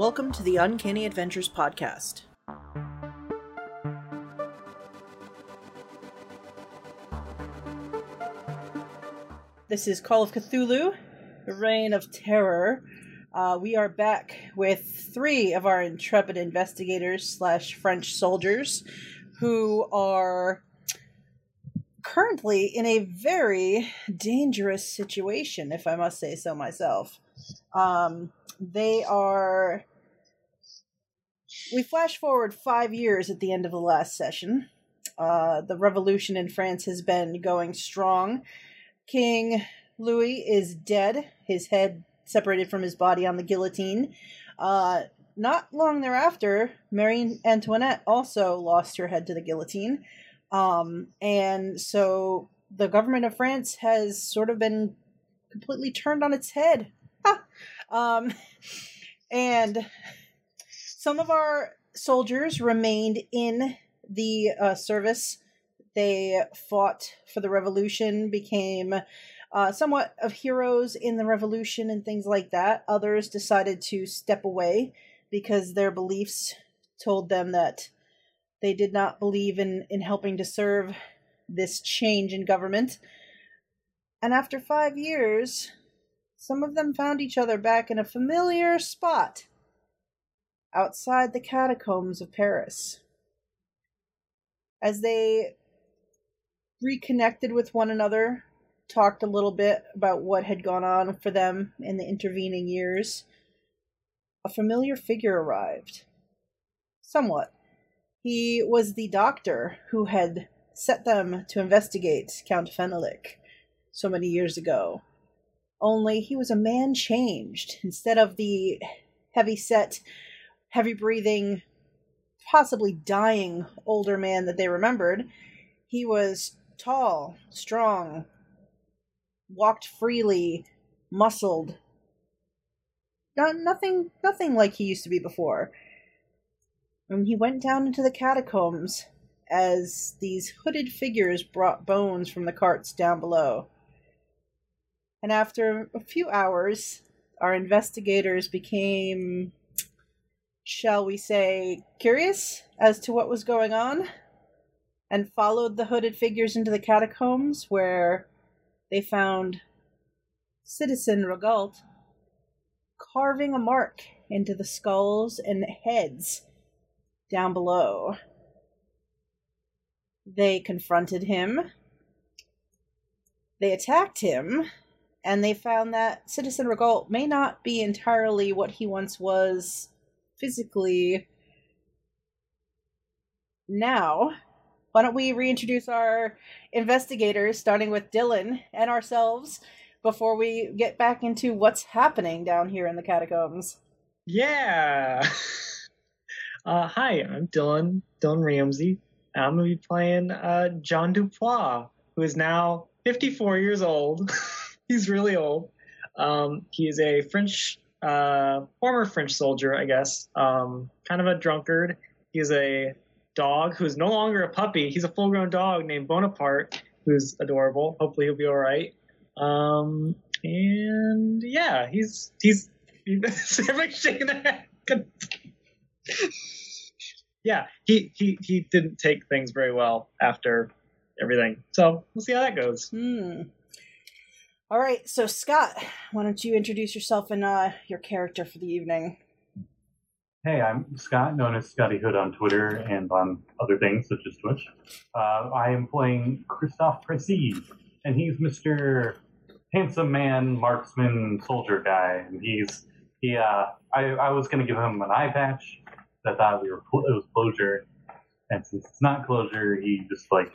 Welcome to the Uncanny Adventures Podcast. This is Call of Cthulhu, the Reign of Terror. Uh, we are back with three of our intrepid investigators slash French soldiers who are currently in a very dangerous situation, if I must say so myself. Um, they are. We flash forward five years at the end of the last session. Uh, the revolution in France has been going strong. King Louis is dead, his head separated from his body on the guillotine. Uh, not long thereafter, Marie Antoinette also lost her head to the guillotine. Um, and so the government of France has sort of been completely turned on its head. um, and some of our soldiers remained in the uh, service. They fought for the revolution, became uh, somewhat of heroes in the revolution and things like that. Others decided to step away because their beliefs told them that they did not believe in, in helping to serve this change in government. And after five years, some of them found each other back in a familiar spot outside the catacombs of Paris. As they reconnected with one another, talked a little bit about what had gone on for them in the intervening years, a familiar figure arrived. Somewhat. He was the doctor who had set them to investigate Count Fenelik so many years ago. Only he was a man changed. Instead of the heavy set, heavy breathing, possibly dying older man that they remembered, he was tall, strong, walked freely, muscled. Not, nothing nothing like he used to be before. And he went down into the catacombs as these hooded figures brought bones from the carts down below. And after a few hours, our investigators became, shall we say, curious as to what was going on and followed the hooded figures into the catacombs where they found Citizen Regault carving a mark into the skulls and heads down below. They confronted him. They attacked him, and they found that Citizen Regault may not be entirely what he once was physically. Now, why don't we reintroduce our investigators, starting with Dylan and ourselves, before we get back into what's happening down here in the catacombs? Yeah. Uh, hi, I'm Dylan, Dylan Ramsey. I'm going to be playing uh, John Dupois, who is now 54 years old. He's really old. Um, he is a French, uh, former French soldier, I guess. Um, kind of a drunkard. He's a dog who's no longer a puppy. He's a full grown dog named Bonaparte, who's adorable. Hopefully, he'll be all right. Um, and yeah, he's he's. Everybody's shaking their head yeah, he, he he didn't take things very well after everything. So we'll see how that goes. Hmm. All right, so Scott, why don't you introduce yourself and uh, your character for the evening? Hey, I'm Scott, known as Scotty Hood on Twitter and on other things such as Twitch. Uh, I am playing Christophe Précis, and he's Mr. Handsome Man, marksman, soldier guy. And he's he. Uh, I I was gonna give him an eye patch, I thought we were it was closure, and since it's not closure, he just like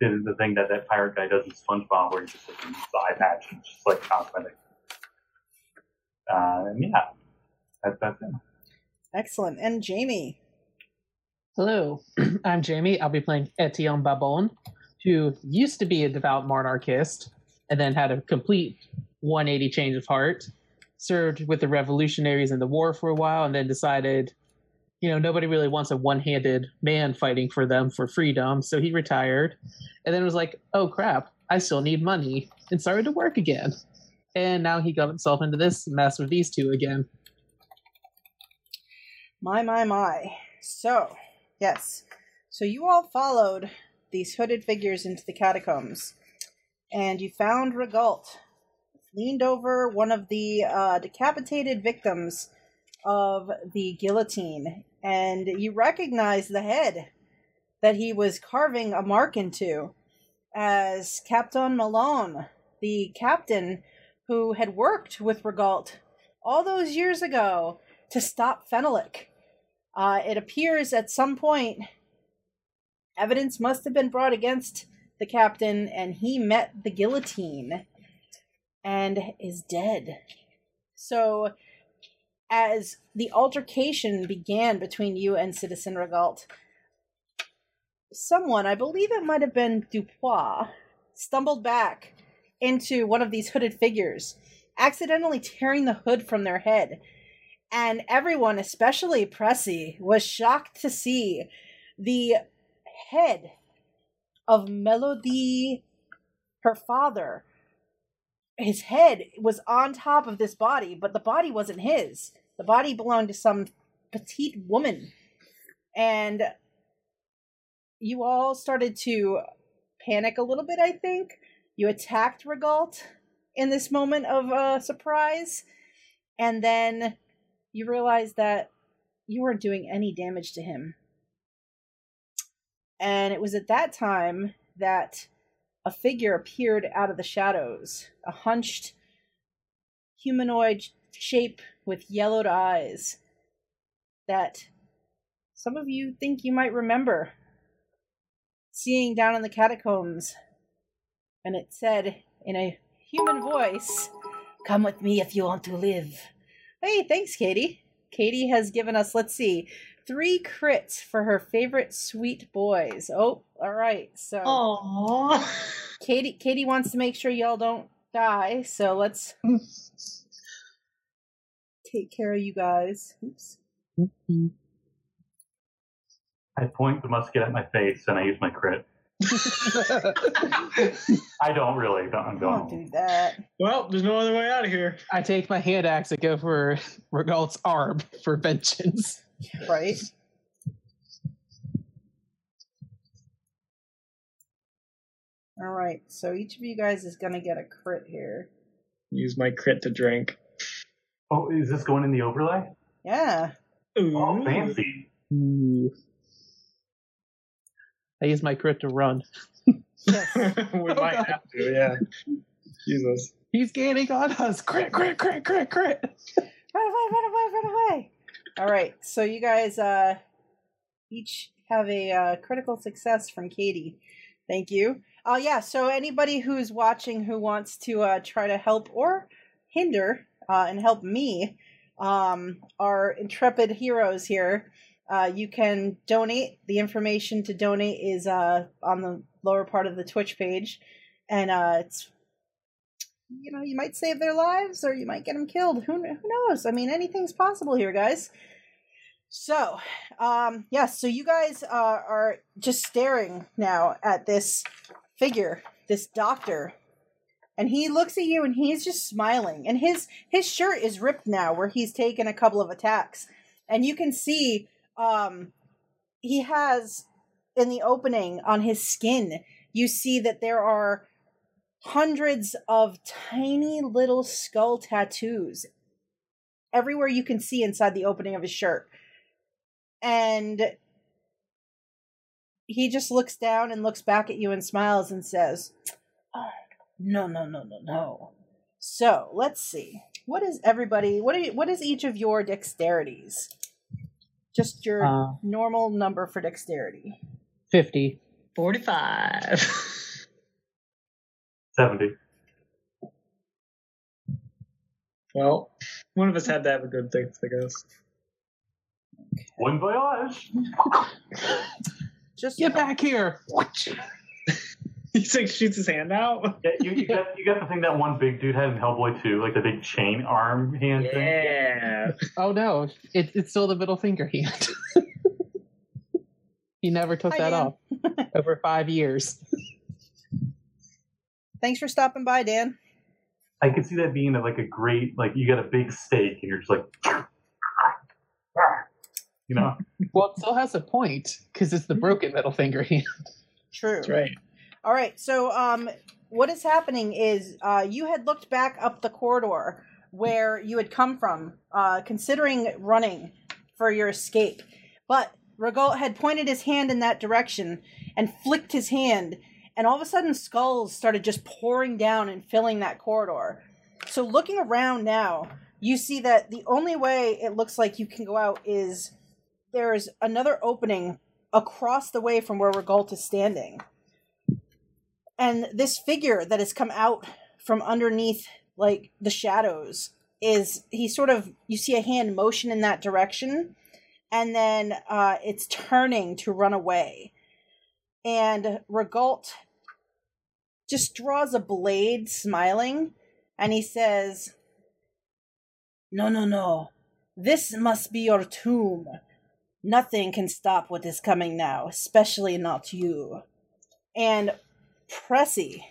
did the thing that that pirate guy does in SpongeBob, where he just like uses the eye patch and just like cosmetic. Uh, and yeah, that, that's it. Excellent. And Jamie. Hello, I'm Jamie. I'll be playing Etienne Babon, who used to be a devout monarchist and then had a complete 180 change of heart. Served with the revolutionaries in the war for a while and then decided you know, nobody really wants a one handed man fighting for them for freedom. So he retired and then was like, oh crap, I still need money and started to work again. And now he got himself into this mess with these two again. My, my, my. So, yes. So you all followed these hooded figures into the catacombs, and you found Regalt leaned over one of the uh, decapitated victims of the guillotine, and you recognize the head that he was carving a mark into as Captain Malone, the captain who had worked with Regalt all those years ago to stop Fenelic. Uh, it appears at some point evidence must have been brought against the captain, and he met the guillotine and is dead. So, as the altercation began between you and Citizen Regalt, someone, I believe it might have been Dupois, stumbled back into one of these hooded figures, accidentally tearing the hood from their head. And everyone, especially Pressy, was shocked to see the head of Melody, her father. His head was on top of this body, but the body wasn't his. The body belonged to some petite woman. And you all started to panic a little bit, I think. You attacked Regalt in this moment of uh, surprise, and then you realized that you weren't doing any damage to him. And it was at that time that a figure appeared out of the shadows, a hunched humanoid shape with yellowed eyes that some of you think you might remember seeing down in the catacombs. And it said in a human voice, Come with me if you want to live. Hey, thanks, Katie. Katie has given us, let's see, three crits for her favorite sweet boys. Oh, all right. So Aww. Katie Katie wants to make sure y'all don't die, so let's take care of you guys. Oops. I point the musket at my face and I use my crit. I don't really. Don't, Don't don't. do that. well, there's no other way out of here. I take my hand axe and go for Regalt's arm for vengeance. Right? All right. So each of you guys is gonna get a crit here. Use my crit to drink. Oh, is this going in the overlay? Yeah. Ooh. Oh, fancy. Ooh. I use my crit to run. Yes. we might have to, yeah. Jesus. He's gaining on us. Crit, crit, crit, crit, crit. Run away, run away, run away. All right. So you guys uh each have a uh, critical success from Katie. Thank you. Uh yeah, so anybody who's watching who wants to uh try to help or hinder uh and help me um our intrepid heroes here uh, you can donate. The information to donate is uh, on the lower part of the Twitch page, and uh, it's you know you might save their lives or you might get them killed. Who who knows? I mean, anything's possible here, guys. So, um, yes. so you guys uh, are just staring now at this figure, this doctor, and he looks at you and he's just smiling. And his his shirt is ripped now, where he's taken a couple of attacks, and you can see um he has in the opening on his skin you see that there are hundreds of tiny little skull tattoos everywhere you can see inside the opening of his shirt and he just looks down and looks back at you and smiles and says oh, no no no no no so let's see what is everybody what are you, what is each of your dexterities just your Uh, normal number for dexterity. 50. 45. 70. well, one of us had to have a good thing, I guess. Bon voyage. Just Get back here. He's like shoots his hand out. Yeah, you, you got you got the thing that one big dude had in Hellboy 2, like the big chain arm hand thing. Yeah. Oh no, it, it's still the middle finger hand. he never took Hi, that Dan. off over five years. Thanks for stopping by, Dan. I could see that being like a great like you got a big steak and you're just like You know, Well, it still has a point because it's the broken middle finger hand. True. That's right. All right. So, um, what is happening is uh, you had looked back up the corridor where you had come from, uh, considering running for your escape, but Regault had pointed his hand in that direction and flicked his hand, and all of a sudden, skulls started just pouring down and filling that corridor. So, looking around now, you see that the only way it looks like you can go out is there's another opening across the way from where Regault is standing and this figure that has come out from underneath like the shadows is he sort of you see a hand motion in that direction and then uh it's turning to run away. And Regault just draws a blade smiling and he says no no no. This must be your tomb. Nothing can stop what is coming now especially not you. And Pressy,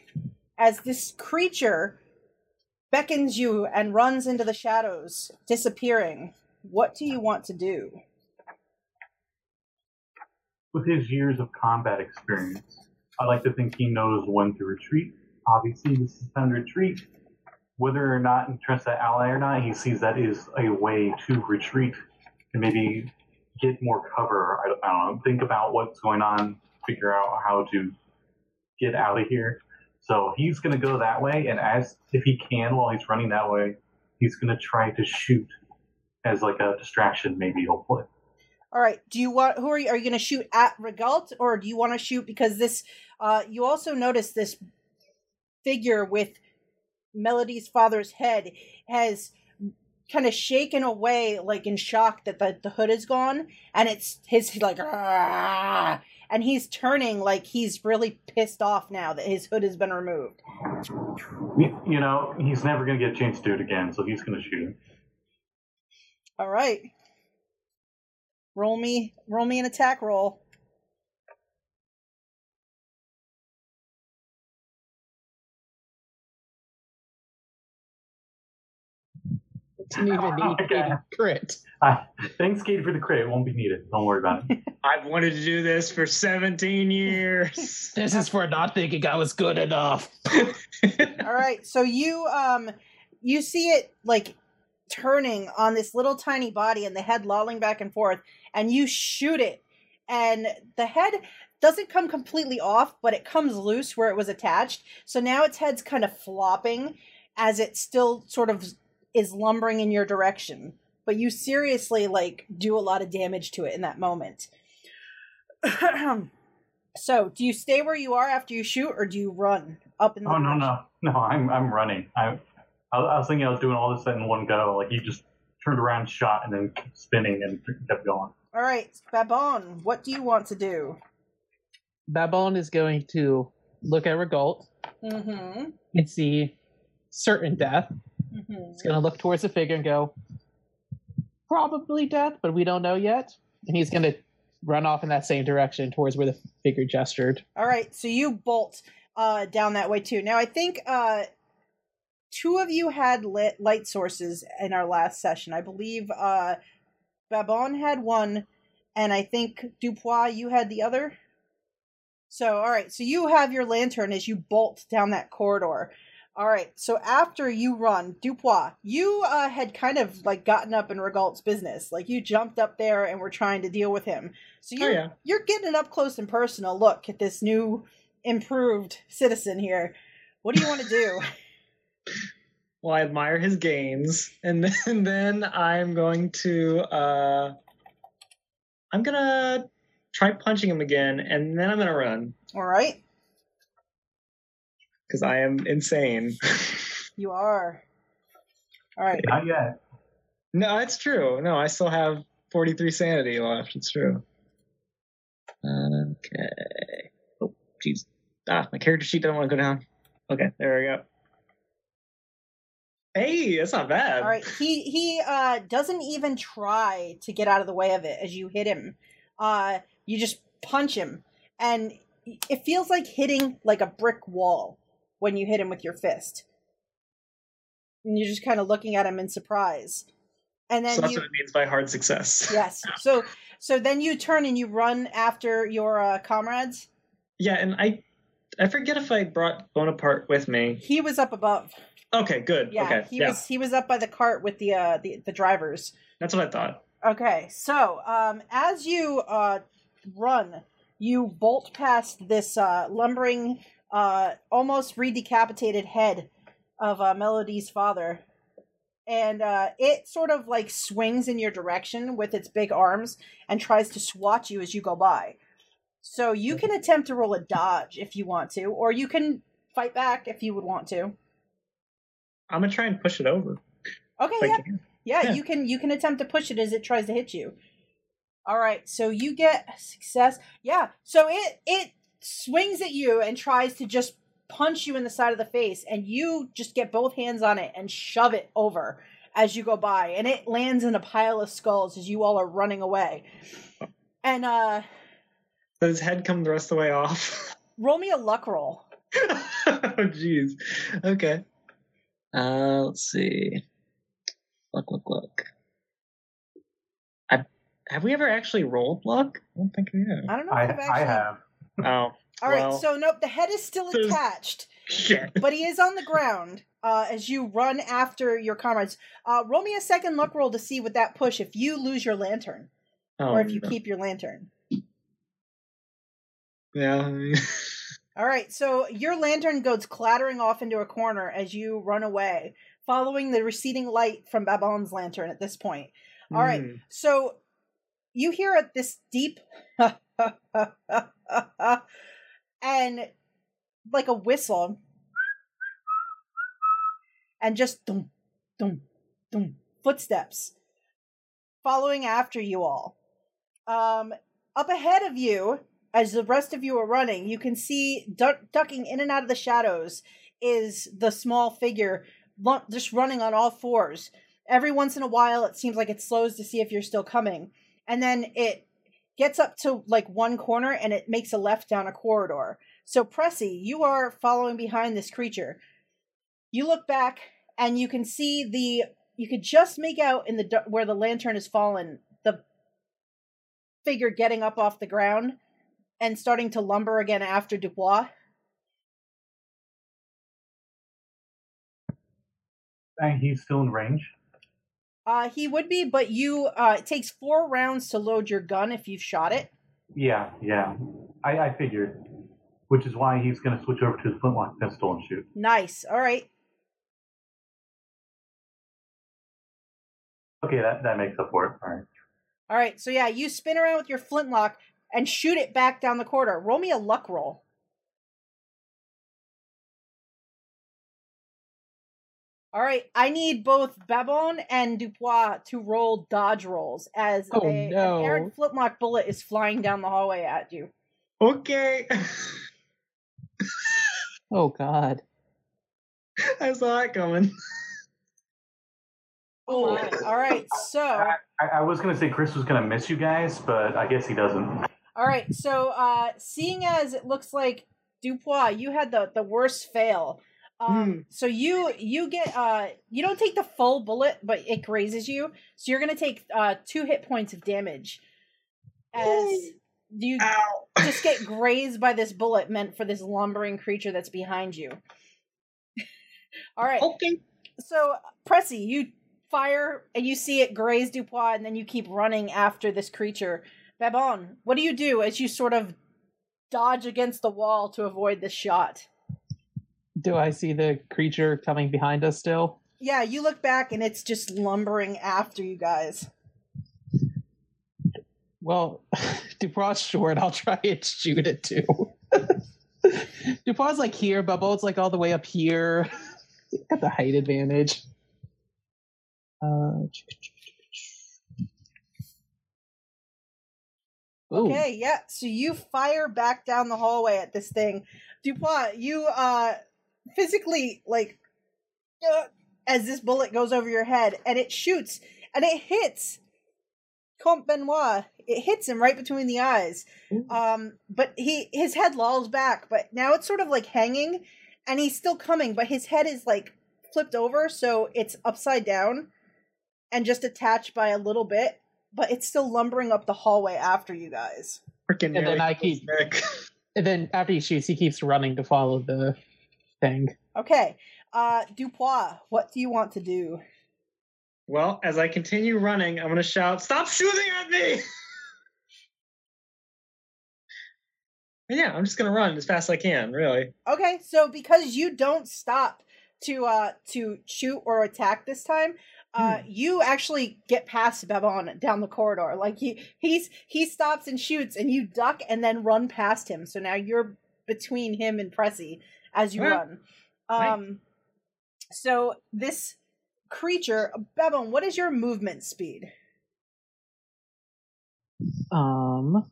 as this creature beckons you and runs into the shadows, disappearing. What do you want to do? with his years of combat experience, I like to think he knows when to retreat. Obviously, this is time to retreat. Whether or not he trusts that ally or not, he sees that is a way to retreat and maybe get more cover. I I don't know. Think about what's going on, figure out how to get out of here. So he's going to go that way, and as if he can, while he's running that way, he's going to try to shoot as like a distraction, maybe hopefully. All right. Do you want? Who are you? Are you going to shoot at Regault, or do you want to shoot because this? Uh, you also notice this figure with Melody's father's head has kind of shaken away, like in shock that the, the hood is gone, and it's his like, and he's turning like he's really pissed off now that his hood has been removed. You you know, he's never going to get a chance to do it again, so he's going to shoot him. All right. Roll me, roll me an attack roll. Didn't even need Okay. a crit. Uh, thanks, Kate, for the credit. It won't be needed. Don't worry about it. I've wanted to do this for 17 years. This is for not thinking I was good enough. All right, so you um you see it like turning on this little tiny body and the head lolling back and forth and you shoot it and the head doesn't come completely off but it comes loose where it was attached so now its head's kind of flopping as it still sort of is lumbering in your direction but you seriously like do a lot of damage to it in that moment so do you stay where you are after you shoot or do you run up in the oh no, direction? no, no! I'm I'm running. I, I I was thinking I was doing all this in one go. Like you just turned around, shot, and then kept spinning and kept going. All right, Babon, what do you want to do? Babon is going to look at Regault Mm-hmm. and see certain death. Mm-hmm. He's going to look towards the figure and go, probably death, but we don't know yet. And he's going to run off in that same direction towards where the figure gestured. All right, so you bolt uh, down that way too. Now, I think uh, two of you had lit light sources in our last session. I believe uh, Babon had one, and I think Dupois, you had the other. So, all right, so you have your lantern as you bolt down that corridor. All right, so after you run, Dupois, you uh, had kind of like gotten up in Regault's business. Like you jumped up there and were trying to deal with him. So Oh, you're yeah. you're getting an up close and personal look at this new improved citizen here. What do you want to do? Well, I admire his gains, and then, then I'm going to uh, I'm gonna try punching him again, and then I'm gonna run All right, because I am insane. you are. All right. Not yet. no, it's true. No, I still have 43 sanity left. It's true. Okay. Oh, jeez. Ah, my character sheet doesn't want to go down. Okay, there we go. Hey, that's not bad. All right. He he uh doesn't even try to get out of the way of it as you hit him. Uh you just punch him and it feels like hitting like a brick wall when you hit him with your fist. And you're just kind of looking at him in surprise. and then so that's you what it means by hard success. yes. So so then you turn and you run after your uh, comrades. Yeah, and I I forget if I brought Bonaparte with me. He was up above. Okay, good. Yeah, okay, he yeah, was he was up by the cart with the uh the, the drivers. that's what I thought. Okay, so um, as you uh, run, you bolt past this uh, lumbering, uh, almost redecapitated head of uh, Melody's father, and uh, it sort of like swings in your direction with its big arms and tries to swat you as you go by. So you can attempt to roll a dodge if you want to, or you can fight back if you would want to. I'm gonna try and push it over. Okay, yeah. Yeah, Yeah. you can you can attempt to push it as it tries to hit you. All right, so you get success. Yeah, so it it swings at you and tries to just punch you in the side of the face, and you just get both hands on it and shove it over as you go by, and it lands in a pile of skulls as you all are running away. And uh Does his head come the rest of the way off? roll me a luck roll. oh jeez. Okay. Uh let's see. Look, look, look. I have we ever actually rolled luck? I don't think we have. I don't know I, I've actually. I have. Oh. All right, well, so nope, the head is still attached. shit. but he is on the ground uh, as you run after your comrades. Uh, roll me a second luck roll to see with that push if you lose your lantern Oh, or if you no. keep your lantern. Yeah. All right, so your lantern goes clattering off into a corner as you run away, following the receding light from Babon's lantern at this point. All right, Hmm. so you hear at this deep and like a whistle and just dum dum dum footsteps following after you all. Um up ahead of you as the rest of you are running, you can see duck, ducking in and out of the shadows is the small figure just running on all fours. Every once in a while, it seems like it slows to see if you're still coming. And then it gets up to like one corner and it makes a left down a corridor. So, Pressy, you are following behind this creature. You look back and you can see the. You could just make out in the where the lantern has fallen the figure getting up off the ground and starting to lumber again after Dubois. And he's still in range. Uh, he would be, but you. Uh, it takes four rounds to load your gun if you've shot it. Yeah, yeah. I, I figured. Which is why he's going to switch over to his flintlock pistol and shoot. Nice. All right. Okay, that, that makes up for it. All right. All right. So yeah, you spin around with your flintlock and shoot it back down the corridor. Roll me a luck roll. All right, I need both Babon and Dupois to roll dodge rolls as Oh, a, no. an Aaron flintlock bullet is flying down the hallway at you. Okay. Oh God. I saw it coming. Oh! All right, so I, I was going to say Chris was going to miss you guys, but I guess he doesn't. All right, so uh seeing as it looks like Dupois, you had the the worst fail. Um Hmm. so you you get uh you don't take the full bullet, but it grazes you. So you're going to take uh 2 hit points of damage. As you Ow. just get grazed by this bullet meant for this lumbering creature that's behind you. All right. Okay. So, Pressy, you fire and you see it graze Dupois, and then you keep running after this creature. Babon, what do you do as you sort of dodge against the wall to avoid the shot? Do I see the creature coming behind us still? Yeah, you look back and it's just lumbering after you guys. Well, Dupois short. I'll try and shoot it too. Dupois like here, Bubbles like all the way up here. Got the height advantage. Uh. Okay, yeah. So you fire back down the hallway at this thing. Dupont, you uh physically like uh, as this bullet goes over your head and it shoots and it hits Comte Benoit. It hits him right between the eyes. Um but he his head lolls back, but now it's sort of like hanging and he's still coming, but his head is like flipped over so it's upside down. and just attached by a little bit, but it's still lumbering up the hallway after you guys. Freaking And then I keep- And then after he shoots, he keeps running to follow the thing. Okay. Uh Dupois, what do you want to do? Well, as I continue running, I'm gonna shout, "Stop shooting at me!" And yeah, I'm just gonna run as fast as I can. Really. Okay, so because you don't stop to uh to shoot or attack this time, uh you actually get past Babon down the corridor. Like he he's he stops and shoots and you duck and then run past him. So now you're between him and Pressy as you run. Um so this creature, Babon, what is your movement speed? Um,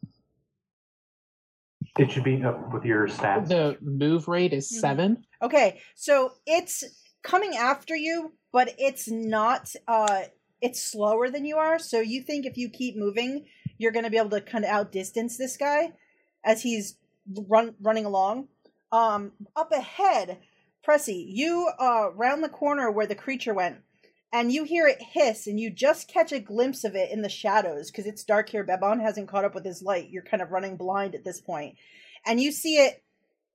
It should be up with your stats. the move rate is Mhm. seven. Okay, so it's coming after you, but it's not uh it's slower than you are, so you think if you keep moving, you're gonna be able to kind of outdistance this guy as he's run running along. Um up ahead, Pressy, you uh round the corner where the creature went, and you hear it hiss, and you just catch a glimpse of it in the shadows, because it's dark here. Babon hasn't caught up with his light. You're kind of running blind at this. And you see it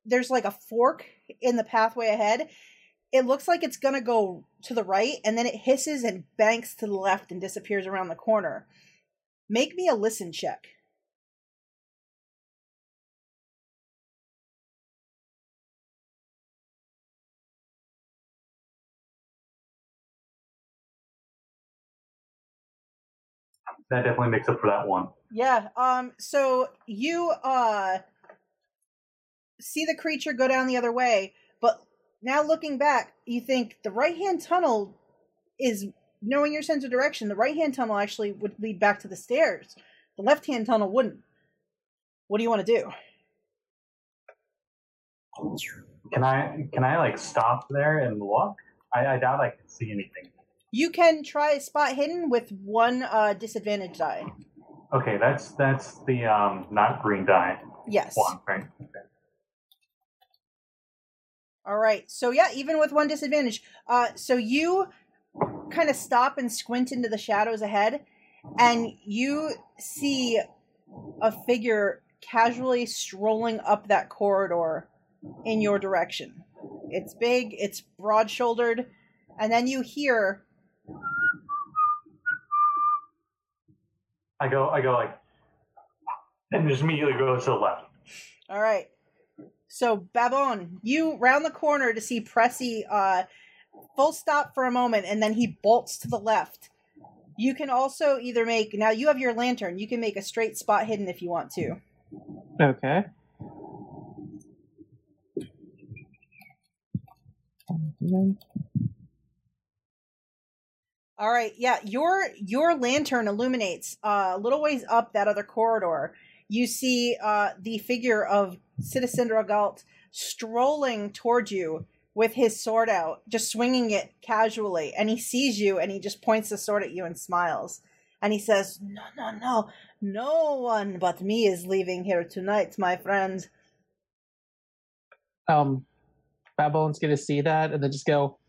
there's like a fork in the pathway ahead. It looks like it's gonna go to the right, and then it hisses and banks to the left and disappears around the corner. Make me a listen check. That definitely makes up for that one. Yeah. Um. So you uh see the creature go down the other way, but now looking back, you think the right hand tunnel is knowing your sense of direction. The right hand tunnel actually would lead back to the stairs. The left hand tunnel wouldn't. What do you want to do? Can I can I like stop there and look? I, I doubt I can see anything. You can try spot hidden with one uh, disadvantage die. Okay, that's that's the um not green die Yes. one, right? Okay. All right. So yeah, even with one disadvantage, uh, so you kind of stop and squint into the shadows ahead, and you see a figure casually strolling up that corridor in your direction. It's big. It's broad-shouldered, and then you hear I go I go like and just immediately go to the left. All right. So Babon, you round the corner to see Pressy uh full stop for a moment and then he bolts to the left. You can also either make now you have your lantern, you can make a straight spot hidden if you want to. Okay. All right, yeah, your your lantern illuminates uh, a little ways up that other corridor. You see uh, the figure of Citizen Dragalt strolling towards you with his sword out, just swinging it casually. And he sees you and he just points the sword at you and smiles. And he says, No, no, no, no one but me is leaving here tonight, my friend. Um, Babylon's gonna see that and then just go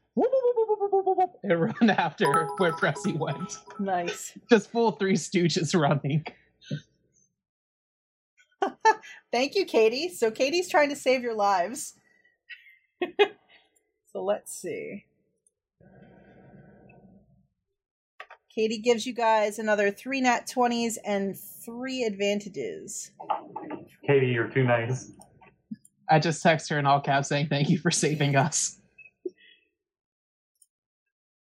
and run after where Pressy went. Nice. Just full Three Stooges running. Thank you, Katie. So Katie's trying to save your lives. so let's see. Katie gives you guys another three nat 20s and three advantages. Katie, you're too nice. I just text her in all caps saying thank you for saving us.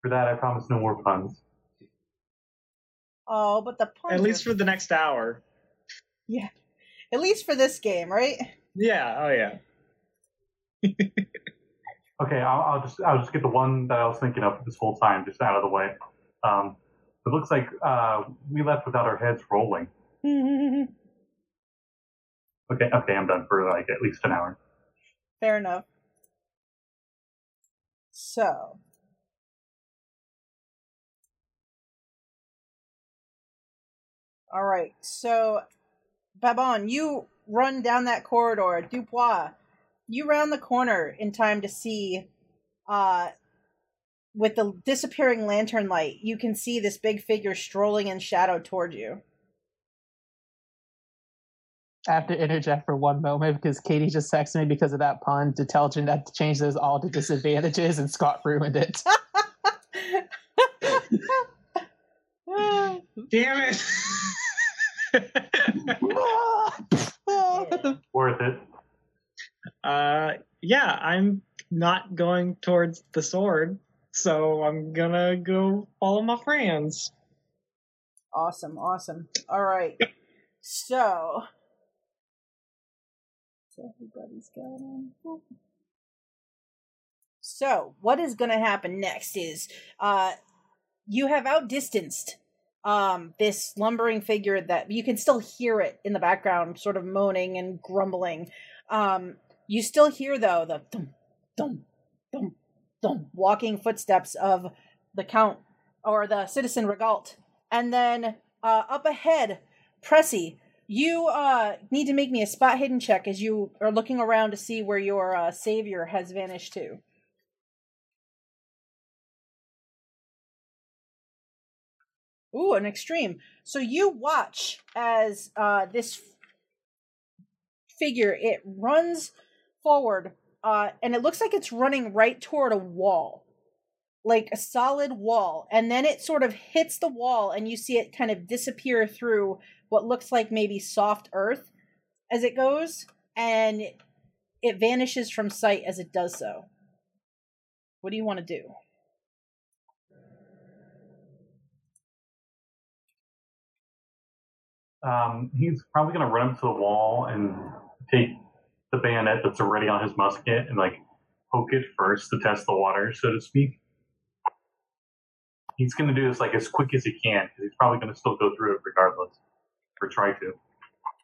For that I promise no more puns. Oh, but the puns At least are- for the next hour. yeah, at least for this game, right? Yeah. Oh yeah. Okay, I'll, I'll just I'll just get the one that I was thinking of this whole time just out of the way. Um, it looks like uh, we left without our heads rolling. Okay, okay, I'm done for like at least an hour. Fair enough. So. All right. So, Babon, you run down that corridor. Dupois, you round the corner in time to see uh, with the disappearing lantern light, you can see this big figure strolling in shadow toward you. I have to interject for one moment because Katie just texted me because of that pun to tell Jeanette to change those all to disadvantages, and Scott ruined it. Damn it! Worth it. uh, yeah, I'm not going towards the sword, so I'm gonna go follow my friends. Awesome, awesome. All right. So, so everybody's got on. So, what is going to happen next is uh you have outdistanced um this lumbering figure that you can still hear it in the background sort of moaning and grumbling. Um you still hear though the dum dum dum dum walking footsteps of the count or the citizen Regalt. And then uh, up ahead, Pressy, you uh, need to make me a spot hidden check as you are looking around to see where your uh, savior has vanished to. Ooh, an extreme. So you watch as uh, this figure it runs forward, uh, and it looks like it's running right toward a wall like a solid wall and then it sort of hits the wall and you see it kind of disappear through what looks like maybe soft earth as it goes and it vanishes from sight as it does so what do you want to do Um, he's probably going to run up to the wall and take the bayonet that's already on his musket and like poke it first to test the water, so to speak. He's going to do this like as quick as he can because he's probably going to still go through it regardless, or try to.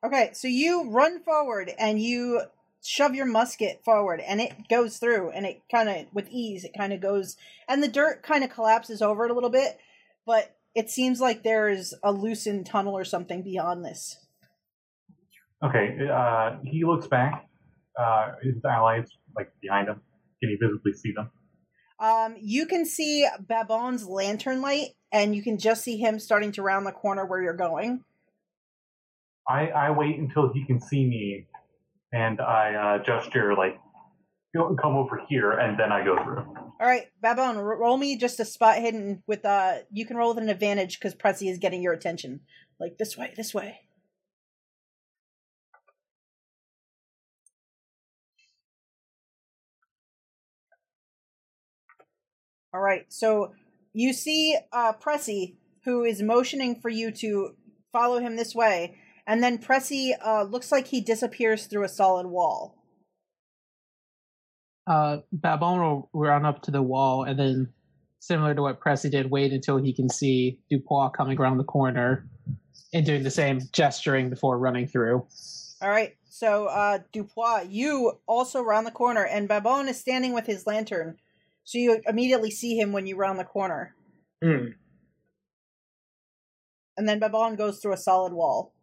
okay so you run forward and you shove your musket forward and it goes through and it kind of with ease it kind of goes and the dirt kind of collapses over it a little bit but it seems like there's a loosened tunnel or something beyond this Okay, uh, he looks back. Uh, his allies like behind him. Can you visibly see them? Um, you can see Babon's lantern light, and you can just see him starting to round the corner where you're going. I, I wait until he can see me, and I uh, gesture like, "Go- "Come over here," and then I go through. All right, Babon, ro- roll me just a spot hidden with uh. You can roll with an advantage because Pressy is getting your attention. Like this way, this way. All right, so you see uh, Pressy, who is motioning for you to follow him this way, and then Pressy uh, looks like he disappears through a solid wall. Uh, Babon will run up to the wall and then, similar to what Pressy did, wait until he can see Dupois coming around the corner and doing the same gesturing before running through. All right, so uh, Dupois, you also round the corner, and Babon is standing with his lantern, so you immediately see him when you round the corner, Hmm. and then Babon goes through a solid wall.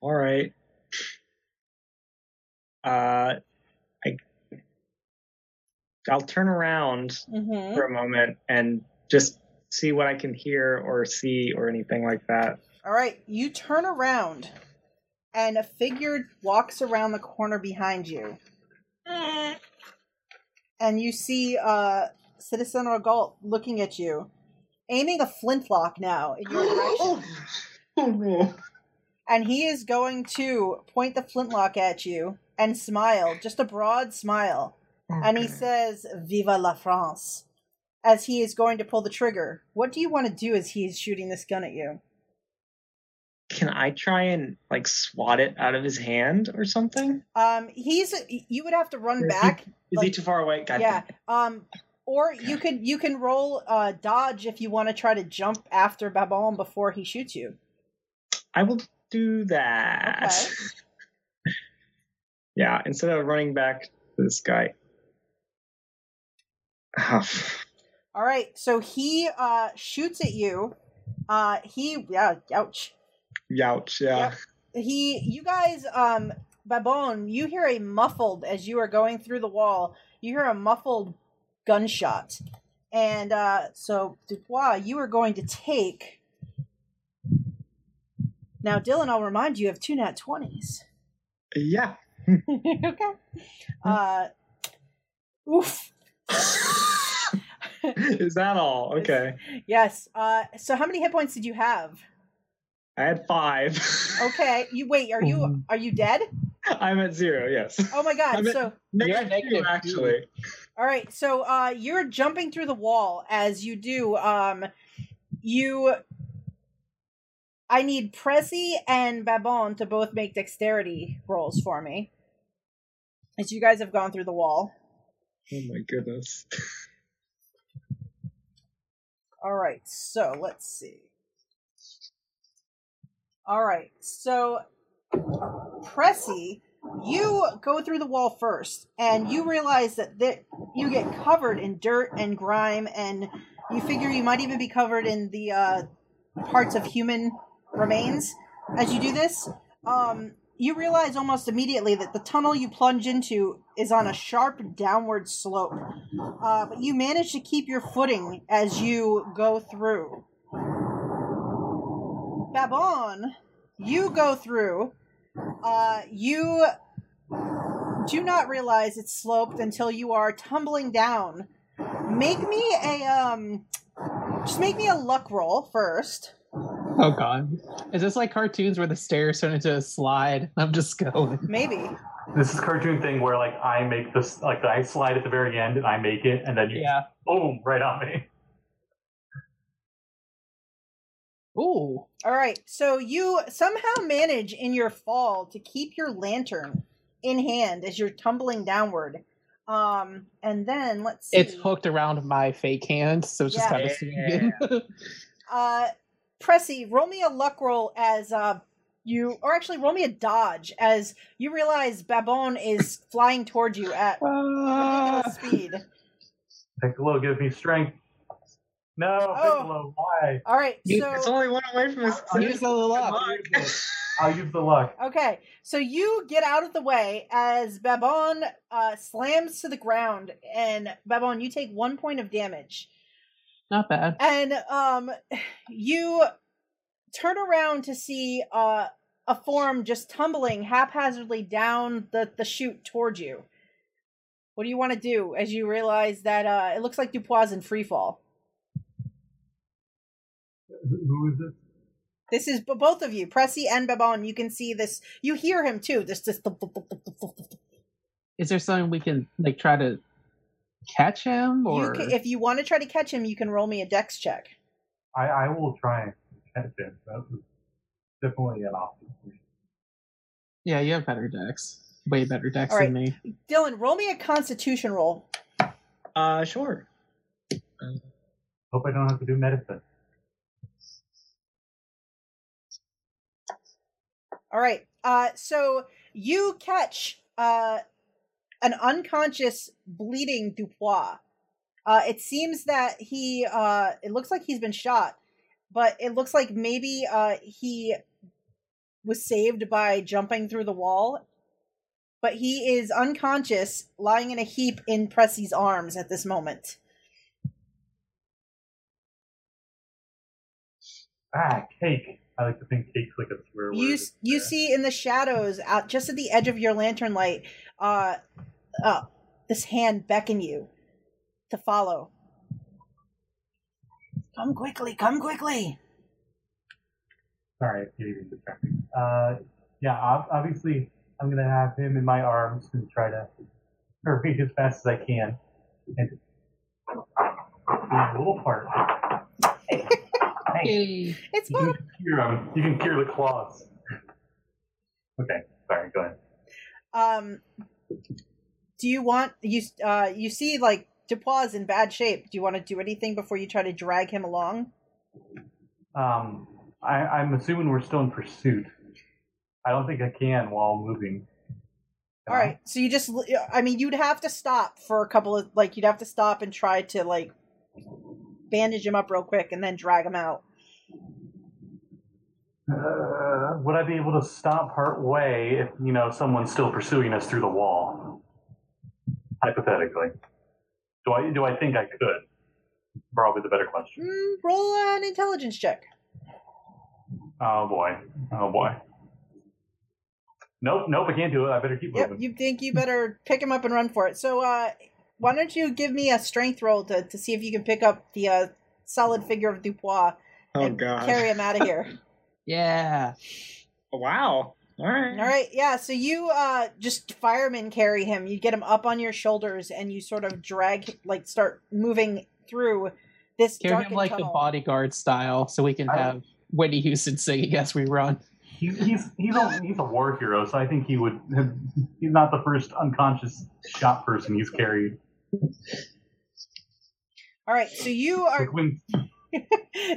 All right. Uh, I I'll turn around Mm-hmm. for a moment and just see what I can hear or see or anything like that. All right, you turn around, and a figure walks around the corner behind you, and you see uh, Citizen Regalt looking at you, aiming a flintlock now in your direction. oh no! and he is going to point the flintlock at you and smile, just a broad smile. And he says, Viva la France, as he is going to pull the trigger. What do you want to do as he is shooting this gun at you? Can I try and like swat it out of his hand or something? Um, he's you would have to run Is he- back. Is he too far away? God yeah. Um, or you could you can roll uh dodge if you want to try to jump after Babon before he shoots you. I will do that. yeah, instead of running back to this guy. All right, so he uh shoots at you. Uh, he yeah, ouch. Youch, yeah. Yep. he you guys um babon you hear a muffled as you are going through the wall you hear a muffled gunshot. And uh, so, Dubois, you are going to take. Now, Dylan, I'll remind you, you have two nat 20s. Yeah. okay. Uh, oof. Is that all? Okay. Yes. Uh, so, how many hit points did you have? I had five. Okay. You wait. Are you are you dead? I'm at zero. Yes. Oh my god. I'm at- So Negative negative two, two. actually. All right, so uh, you're jumping through the wall as you do. Um, you, I need Pressy and Babon to both make dexterity rolls for me, as you guys have gone through the wall. Oh my goodness. All right, so let's see. All right, so Pressy, you go through the wall first, and you realize that th- you get covered in dirt and grime, and you figure you might even be covered in the uh, parts of human remains as you do this. Um, you realize almost immediately that the tunnel you plunge into is on a sharp downward slope, uh, but you manage to keep your footing as you go through. Babon, you go through. Uh, you do not realize it's sloped until you are tumbling down. Make me a um, just make me a luck roll first. Oh god. Is this like cartoons where the stairs turn into a slide? I'm just going. Maybe. This is cartoon thing where like I make this like I slide at the very end and I make it and then you Yeah. boom right on me. Ooh. All right, so you somehow manage in your fall to keep your lantern in hand as you're tumbling downward. Um, and then let's see. It's hooked around my fake hand, so it's just kind of swinging. Uh, Pressy, roll me a luck roll as uh you, or actually roll me a dodge as you realize Babon is flying towards you at ridiculous speed. Piccolo gives me strength. No, Oh. Piccolo, why? All right, so It's only one away from his. I'll Use the luck. I'll use the luck. Okay, so you get out of the way as Babon uh, slams to the ground, and Babon, you take one point of damage, Not bad. and um, you turn around to see uh, a form just tumbling haphazardly down the the chute towards you. What do you want to do as you realize that uh, it looks like Dupois in free fall? Who- Who is this? This is b- both of you, Pressy and Babon. You can see this. You hear him too. This this. Is there something we can like try to catch him You or can, if you want to try to catch him, you can roll me a dex check. I, I will try and catch him. That was definitely an option. for me. Yeah, you have better dex. Way better dex All than me. Dylan, roll me a Constitution roll. Uh, sure. Hope I don't have to do medicine. All right. Uh, so you catch uh, an unconscious, bleeding Dupois. Uh, it seems that he. Uh, it looks like he's been shot, but it looks like maybe uh, he was saved by jumping through the wall. But he is unconscious, lying in a heap in Pressy's arms at this moment. Ah, cake. I like to think cake's like a swear word. you you see in the shadows out just at the edge of your lantern light uh uh this hand beckon you to follow come quickly come quickly Sorry, it's getting distracting. Uh, yeah, obviously, I'm gonna have him in my arms and try to hurry as fast as I can. And do a little part. Hey, hey, Yay. it's you fun can cure him. You can cure the claws. Okay, sorry. Go ahead. Um do you want you uh you see like Dupois in bad shape do you want to do anything before you try to drag him along Um, I, I'm assuming we're still in pursuit. I don't think I can while moving. Can all I? so you just i mean you'd have to stop for a couple of like you'd have to stop and try to like bandage him up real quick and then drag him out Uh, would I be able to stop part way if you know someone's still pursuing us through the wall? Hypothetically, Do I do I think I could? Probably the better question. Mm, roll an intelligence check. Oh boy. Oh boy. Nope, nope, I can't do it. I better keep Yep, moving. you think you better pick him up and run for it. So, uh, why don't you give me a strength roll to, to see if you can pick up the uh, solid figure of Dupois Oh and god. carry him out of here? Yeah. Wow. All right. All right, yeah. So you uh just firemen carry him. You get him up on your shoulders, and you sort of drag, like, start moving through this Carry him darkened like the bodyguard style so we can I- have Whitney Houston singing as we run. He, he's he's a he's a war hero, so I think he would. He's not the first unconscious shot person he's carried. All right, so you are Like when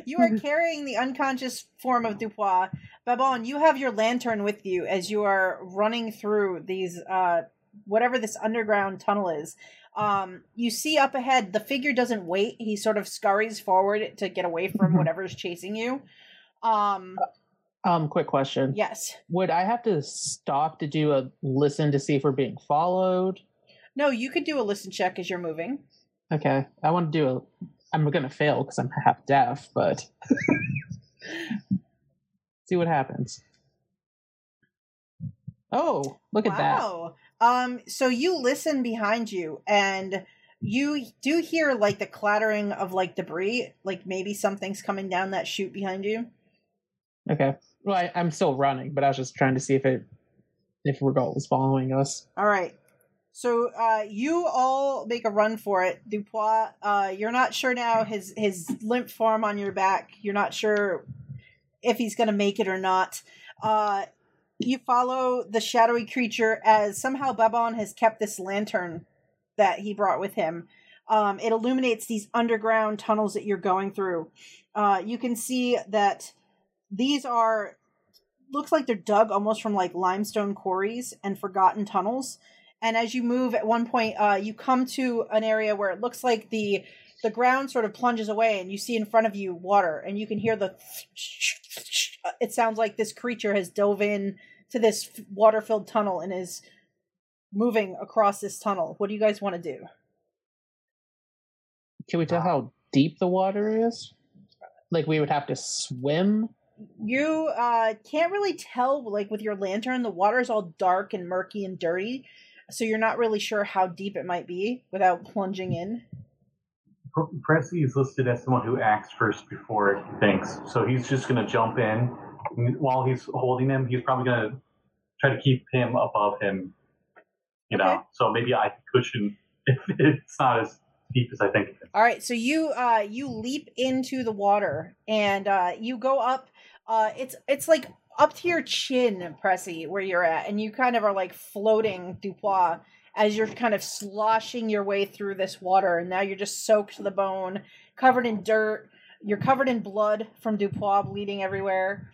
you are carrying the unconscious form of Dupois. Babon, you have your lantern with you as you are running through these uh whatever this underground tunnel is. Um you see up ahead the figure doesn't wait. He sort of scurries forward to get away from whatever's chasing you. Um Um, quick question. yes. Would I have to stop to do a listen to see if we're being followed? No, you could do a listen check as you're moving. Okay. I want to do a. I'm gonna fail because I'm half deaf, but see what happens. Oh, look at that! Um, so you listen behind you and you do hear like the clattering of like debris, like maybe something's coming down that chute behind you. Okay. Well, I, I'm still running, but I was just trying to see if it, if Regault was following us. All right. So uh, you all make a run for it. Dupois, uh, you're not sure now his his limp form on your back. You're not sure if he's going to make it or not. Uh, you follow the shadowy creature as somehow Babon has kept this lantern that he brought with him. Um, it illuminates these underground tunnels that you're going through. Uh, you can see that these are looks like they're dug almost from like limestone quarries and forgotten tunnels and as you move at one point uh, you come to an area where it looks like the the ground sort of plunges away and you see in front of you water and you can hear the it sounds like this creature has dove in to this water filled tunnel and is moving across this tunnel what do you guys want to do Can we tell how deep the water is? Like we would have to swim. you uh can't really tell like with your lantern the water is all dark and murky and dirty so you're not really sure how deep it might be without plunging in Presley is listed as someone who acts first before he thinks, so he's just going to jump in. While he's holding him, he's probably going to try to keep him above him. You Okay. know, so maybe I can cushion if it's not as deep as I think. All right, so you uh you leap into the water and uh you go up uh it's it's like up to your chin, Pressy, where you're at, and you kind of are like floating Dupois as you're kind of sloshing your way through this water, and now you're just soaked to the bone, covered in dirt. You're covered in blood from Dupois bleeding everywhere.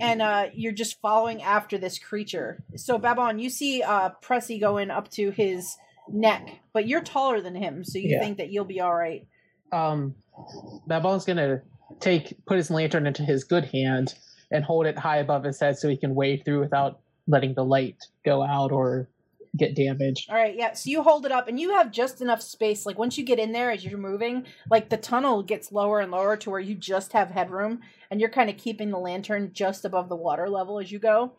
And uh you're just following after this creature. So Babon, you see uh Pressy going up to his neck, but you're taller than him, so you Yeah. think that you'll be all right. Um, Babon's gonna take put his lantern into his good hand and hold it high above his head so he can wade through without letting the light go out or get damaged. All right, yeah. So you hold it up, and you have just enough space. Like once you get in there, as you're moving, like the tunnel gets lower and lower to where you just have headroom, and you're kind of keeping the lantern just above the water level as you go.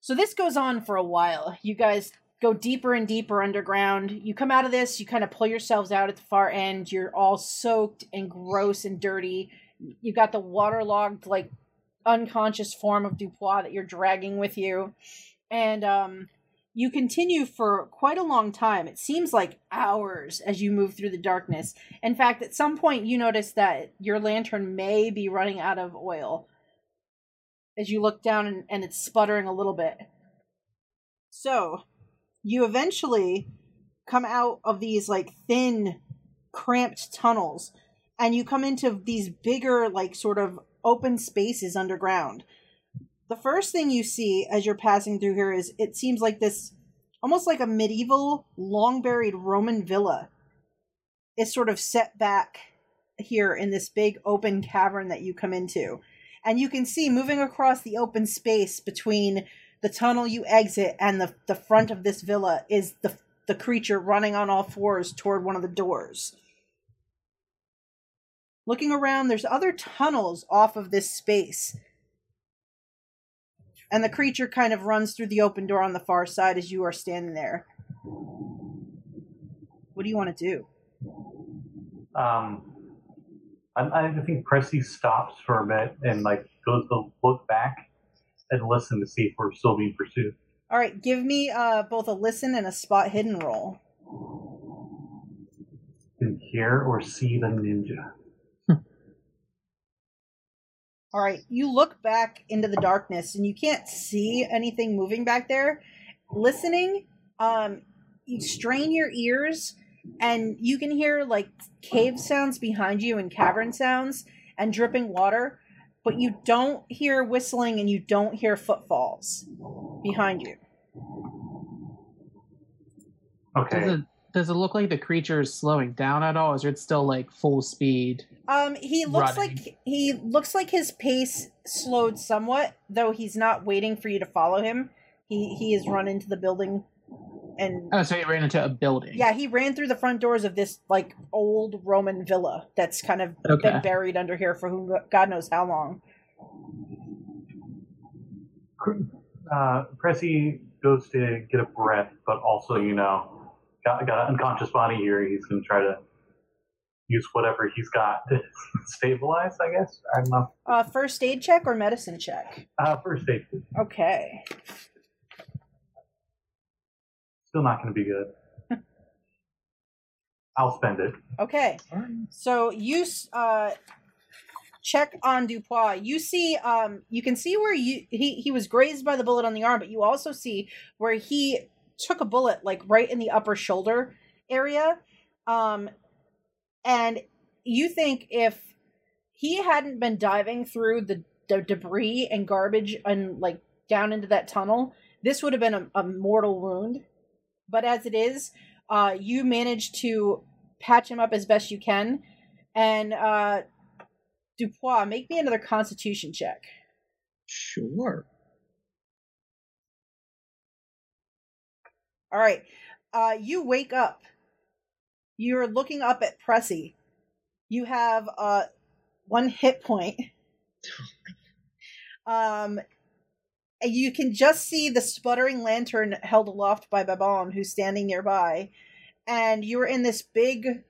So this goes on for a while. You guys go deeper and deeper underground. You come out of this, you kind of pull yourselves out at the far end. You're all soaked and gross and dirty. You've got the waterlogged, like unconscious form of Dupois that you're dragging with you, and um you continue for quite a long time. It seems like hours as you move through the darkness. In fact, at some point, you notice that your lantern may be running out of oil as you look down and, and it's sputtering a little bit. So, you eventually come out of these like thin, cramped tunnels and you come into these bigger, like sort of open spaces underground. The first thing you see as you're passing through here is it seems like this almost like a medieval long buried roman villa. Is sort of set back here in this big open cavern that you come into. And you can see moving across the open space between the tunnel you exit and the, the front of this villa is the the creature running on all fours toward one of the doors. Looking around, there's other tunnels off of this space. And the creature kind of runs through the open door on the far side as you are standing there. What do you want to do? Um, I, I think Pressy stops for a bit and like goes to look back and listen to see if we're still being pursued. All right, give me uh, both a listen and a spot hidden roll. Can hear or see the ninja. All right, you look back into the darkness and you can't see anything moving back there. Listening, um, you strain your ears and you can hear like cave sounds behind you and cavern sounds and dripping water, but you don't hear whistling and you don't hear footfalls behind you. Okay. Does it does it look like the creature is slowing down at all, or is it still like full speed? Um, he looks Running. like he looks like his pace slowed somewhat, though he's not waiting for you to follow him. He he has run into the building, and Oh, so he ran into a building. yeah, he ran through the front doors of this like old Roman villa that's kind of Okay. been buried under here for who God knows how long. Uh, Pressy goes to get a breath, but also, you know, got, got an unconscious body here. He's going to try to use whatever he's got to stabilize, I guess. I don't know. Uh, first aid check or medicine check? Uh, first aid. Okay. Still not going to be good. I'll spend it. Okay. So you uh check on Dupois. You see um you can see where you he he was grazed by the bullet on the arm, but you also see where he took a bullet like right in the upper shoulder area. Um and you think if he hadn't been diving through the, the debris and garbage and like down into that tunnel, this would have been a, a mortal wound. But as it is, uh, you manage to patch him up as best you can. And uh, Dupois, make me another constitution check. Sure. All right. Uh, you wake up. You're looking up at Pressy. You have uh, one hit point. Um, you can just see the sputtering lantern held aloft by Babon, who's standing nearby. And you're in this big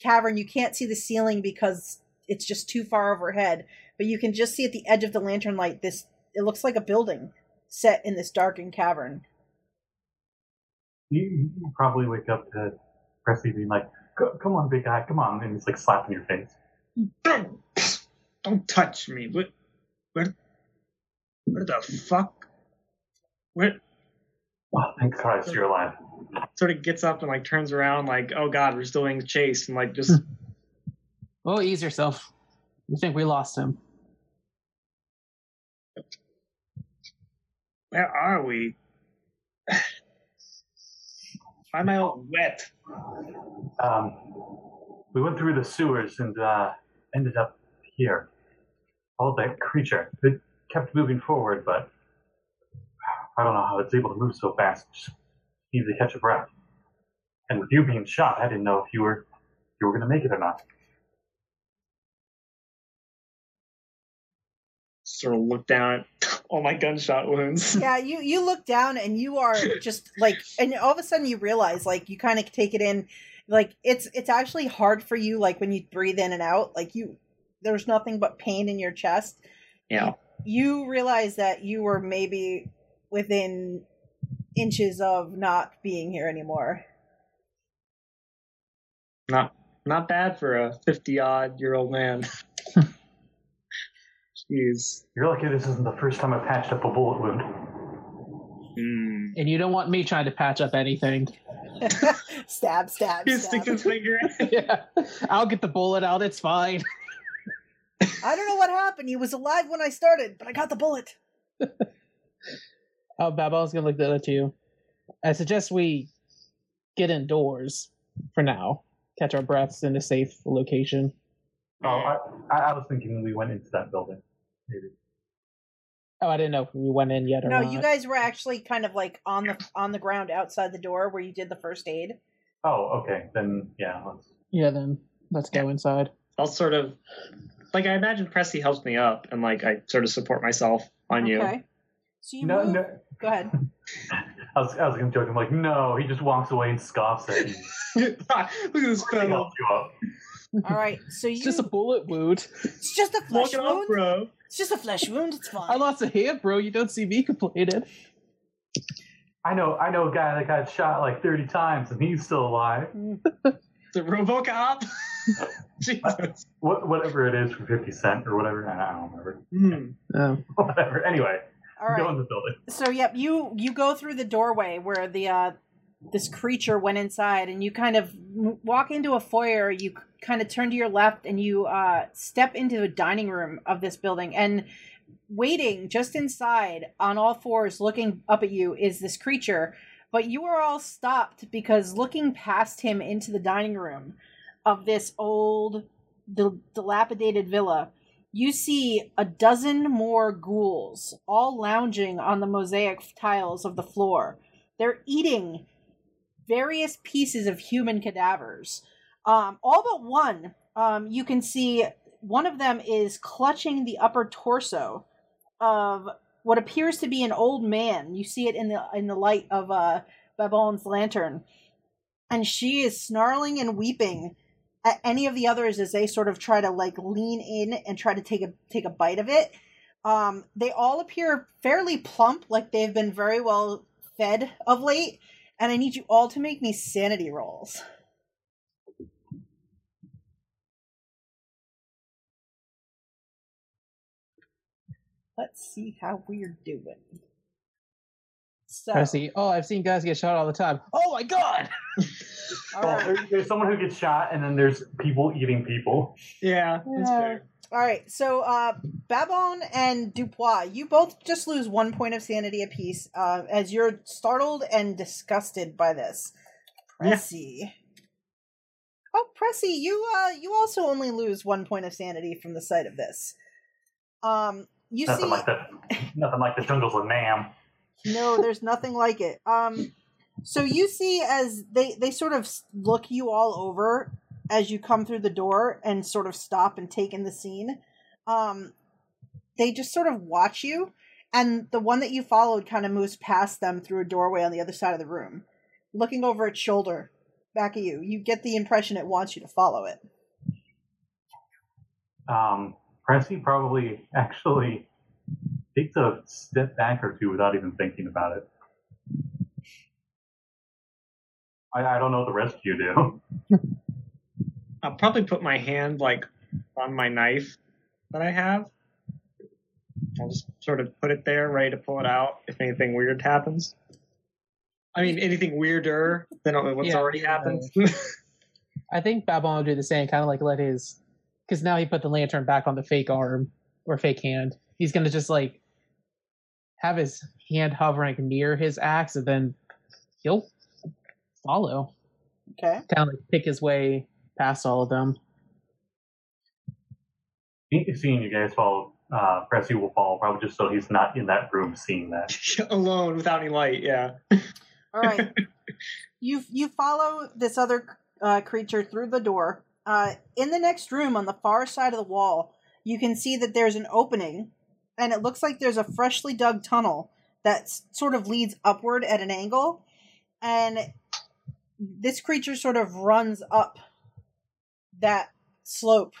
cavern. You can't see the ceiling because it's just too far overhead. But you can just see at the edge of the lantern light this. It looks like a building set in this darkened cavern. You, you probably wake up to Pressy being like, come on, big guy, come on. And he's like slapping your face. Don't, don't touch me. What? Where? Where the fuck? Where? Oh, thank Christ you're alive. Sort of gets up and like turns around, like, oh god, we're still being chased, and like just Oh, ease yourself. You think we lost him? where are we? Why am I all wet? Um, we went through the sewers and uh, ended up here. All that creature. It kept moving forward, but I don't know how it's able to move so fast. Just needed to catch a breath. And with you being shot, I didn't know if you were if you were going to make it or not. Sort of look down at all my gunshot wounds. yeah you you look down and you are just like and all of a sudden you realize like you kind of take it in like it's it's actually hard for you like when you breathe in and out like you there's nothing but pain in your chest Yeah. you realize that you were maybe within inches of not being here anymore Not not bad for a fifty odd year old man. Jeez. You're lucky this isn't the first time I patched up a bullet wound. Hmm. And you don't want me trying to patch up anything. stab stab He sticks stab his finger in. yeah, I'll get the bullet out. It's fine. i don't know what happened he was alive when i started but i got the bullet Oh, Babel's gonna look that at you. I suggest we get indoors for now. Catch our breaths in a safe location. Oh, I, I I was thinking we went into that building. Maybe. Oh, I didn't know if we went in yet or No, not. you guys were actually kind of like on the on the ground outside the door where you did the first aid. Oh, okay. Then yeah, let's. Yeah, then let's go inside. I'll sort of like I imagine Pressy helps me up and like I sort of support myself on you. Okay. So you No, move. no. Go ahead. I was, I was gonna joke. I'm like, no. He just walks away and scoffs at you. Look at this He fellow. helps you up. All right. So you. It's just a bullet wound. it's just a flesh Walk it up, wound. bro. It's just a flesh wound. It's fine. I lost a hand, bro. You don't see me complaining. I know. I know a guy that got shot like 30 times and he's still alive. The RoboCop. Jesus. What, whatever it is for 50 cent or whatever. I don't remember. Hmm. Oh. whatever. Anyway, All go in the building. So yep, you you go through the doorway where the uh this creature went inside, and you kind of walk into a foyer. You kind of turn to your left, and you uh step into the dining room of this building, and waiting just inside on all fours, looking up at you, is this creature. But you are all stopped because looking past him into the dining room of this old, dil- dilapidated villa, you see a dozen more ghouls all lounging on the mosaic tiles of the floor. They're eating various pieces of human cadavers. Um, all but one, um, you can see one of them is clutching the upper torso of what appears to be an old man. You see it in the in the light of uh, Babon's lantern, and she is snarling and weeping at any of the others as they sort of try to like lean in and try to take a take a bite of it. Um, they all appear fairly plump, like they've been very well fed of late. And I need you all to make me sanity rolls. Let's see how we're doing. So, I see. Oh, I've seen guys get shot all the time. Oh my god! all Well, right. there, there's someone who gets shot, and then there's people eating people. Yeah, that's Yeah. All right, so uh, Babon and Dupois, you both just lose one point of sanity apiece uh, as you're startled and disgusted by this. Yeah. Pressy. Oh, Pressy, you uh, you also only lose one point of sanity from the sight of this. Um, you Nothing see, like the nothing like the jungles of Nam. no, there's nothing like it. Um, so you see as they they sort of look you all over as you come through the door and sort of stop and take in the scene. Um, they just sort of watch you, and the one that you followed kind of moves past them through a doorway on the other side of the room, looking over its shoulder back at you. You get the impression it wants you to follow it. Um, Pressy probably actually takes a step back or two without even thinking about it. I, I don't know what the rest of you do. I'll probably put my hand like on my knife that I have. I'll just sort of put it there, ready to pull it out if anything weird happens. I mean, anything weirder than what's Yeah, already happened. I think Babon will do the same, kind of like let his, because now he put the lantern back on the fake arm or fake hand. He's gonna just like have his hand hovering near his axe, and then he'll follow, Okay. kind of like pick his way past all of them. Seeing you guys follow, uh, Pressy will follow probably just so he's not in that room seeing that. Alone without any light, yeah. All right. you you follow this other uh, creature through the door. Uh, in the next room, on the far side of the wall, you can see that there's an opening, and it looks like there's a freshly dug tunnel that sort of leads upward at an angle, and this creature sort of runs up that slope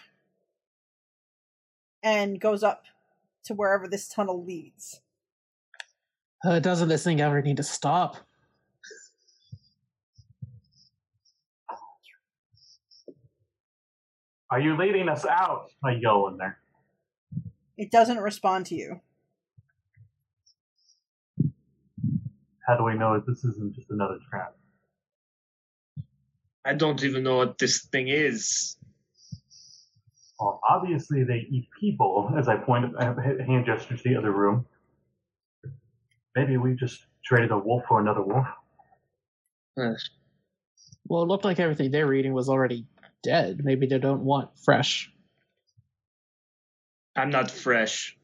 and goes up to wherever this tunnel leads. Uh, doesn't this thing ever need to stop? Are you leading us out? I yell in there. It doesn't respond to you. How do we know that this isn't just another trap? I don't even know what this thing is. Well, obviously they eat people, as I point I have a hand gesture to the other room. Maybe we just traded a wolf for another wolf. Uh, Well, it looked like everything they're eating was already dead. Maybe they don't want fresh. I'm not fresh.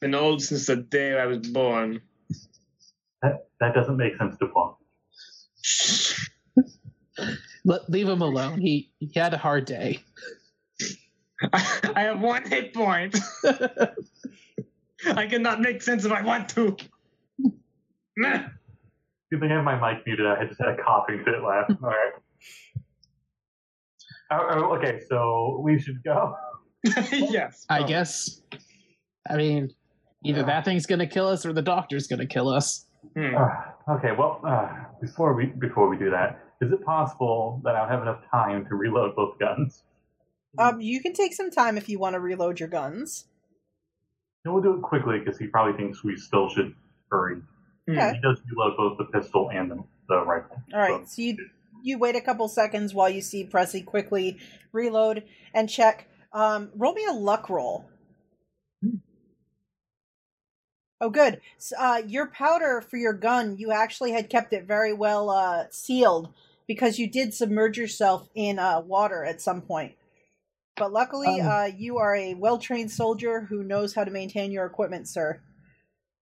Been old since the day I was born. That, that doesn't make sense to Plum. Let, leave him alone. He he had a hard day. I have one hit point. I cannot make sense if I want to. Meh. Good thing I have my mic muted. I just had a coughing fit laugh. All right. Oh, oh, okay, so we should go. yes. I Oh. guess. I mean, either Yeah. that thing's gonna kill us or the doctor's gonna kill us. Hmm. Uh, okay, well, uh, before we before we do that, is it possible that I'll have enough time to reload both guns? Um, you can take some time if you want to reload your guns. And we'll do it quickly because he probably thinks we still should hurry. Hmm. Okay. He does reload both the pistol and the, the rifle. All right, so you you wait a couple seconds while you see Pressy quickly reload and check. Um, roll me a luck roll. Oh, good. S uh, your powder for your gun, you actually had kept it very well uh, sealed because you did submerge yourself in uh, water at some point. But luckily, Um. uh, you are a well trained soldier who knows how to maintain your equipment, sir.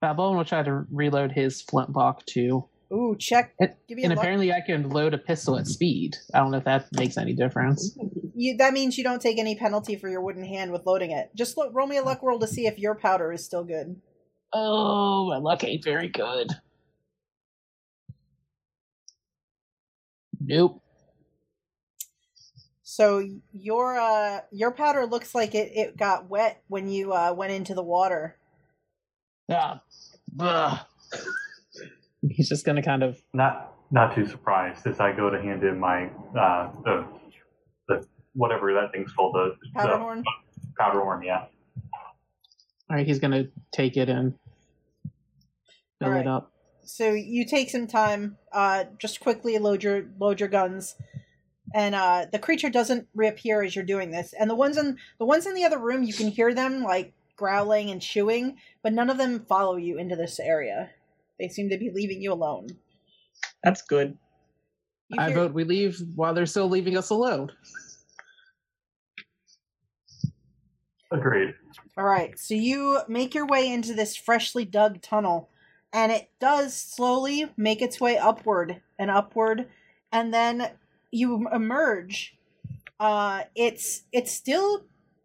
Babylon will try to reload his flintlock too. Ooh, check. And- Give me a And luck. apparently, I can load a pistol at speed. I don't know if that makes any difference. You, that means you don't take any penalty for your wooden hand with loading it. Just look, roll me a luck roll to see if your powder is still good. Oh, my luck ain't very good. Nope. So your uh your powder looks like it, it got wet when you uh went into the water. Yeah. ugh. He's just gonna kind of Not not too surprised as I go to hand in my uh, the the whatever that thing's called the, Powder the horn. powder horn. Yeah. all right. He's gonna take it and fill Alright. it up. So you take some time, uh just quickly load your load your guns. And uh the creature doesn't reappear as you're doing this. And the ones in the ones in the other room you can hear them like growling and chewing, but none of them follow you into this area. They seem to be leaving you alone. That's good. You I hear- vote we leave while they're still leaving us alone. Agreed. All right, so you make your way into this freshly dug tunnel, and it does slowly make its way upward and upward, and then you emerge. Uh, it's it's still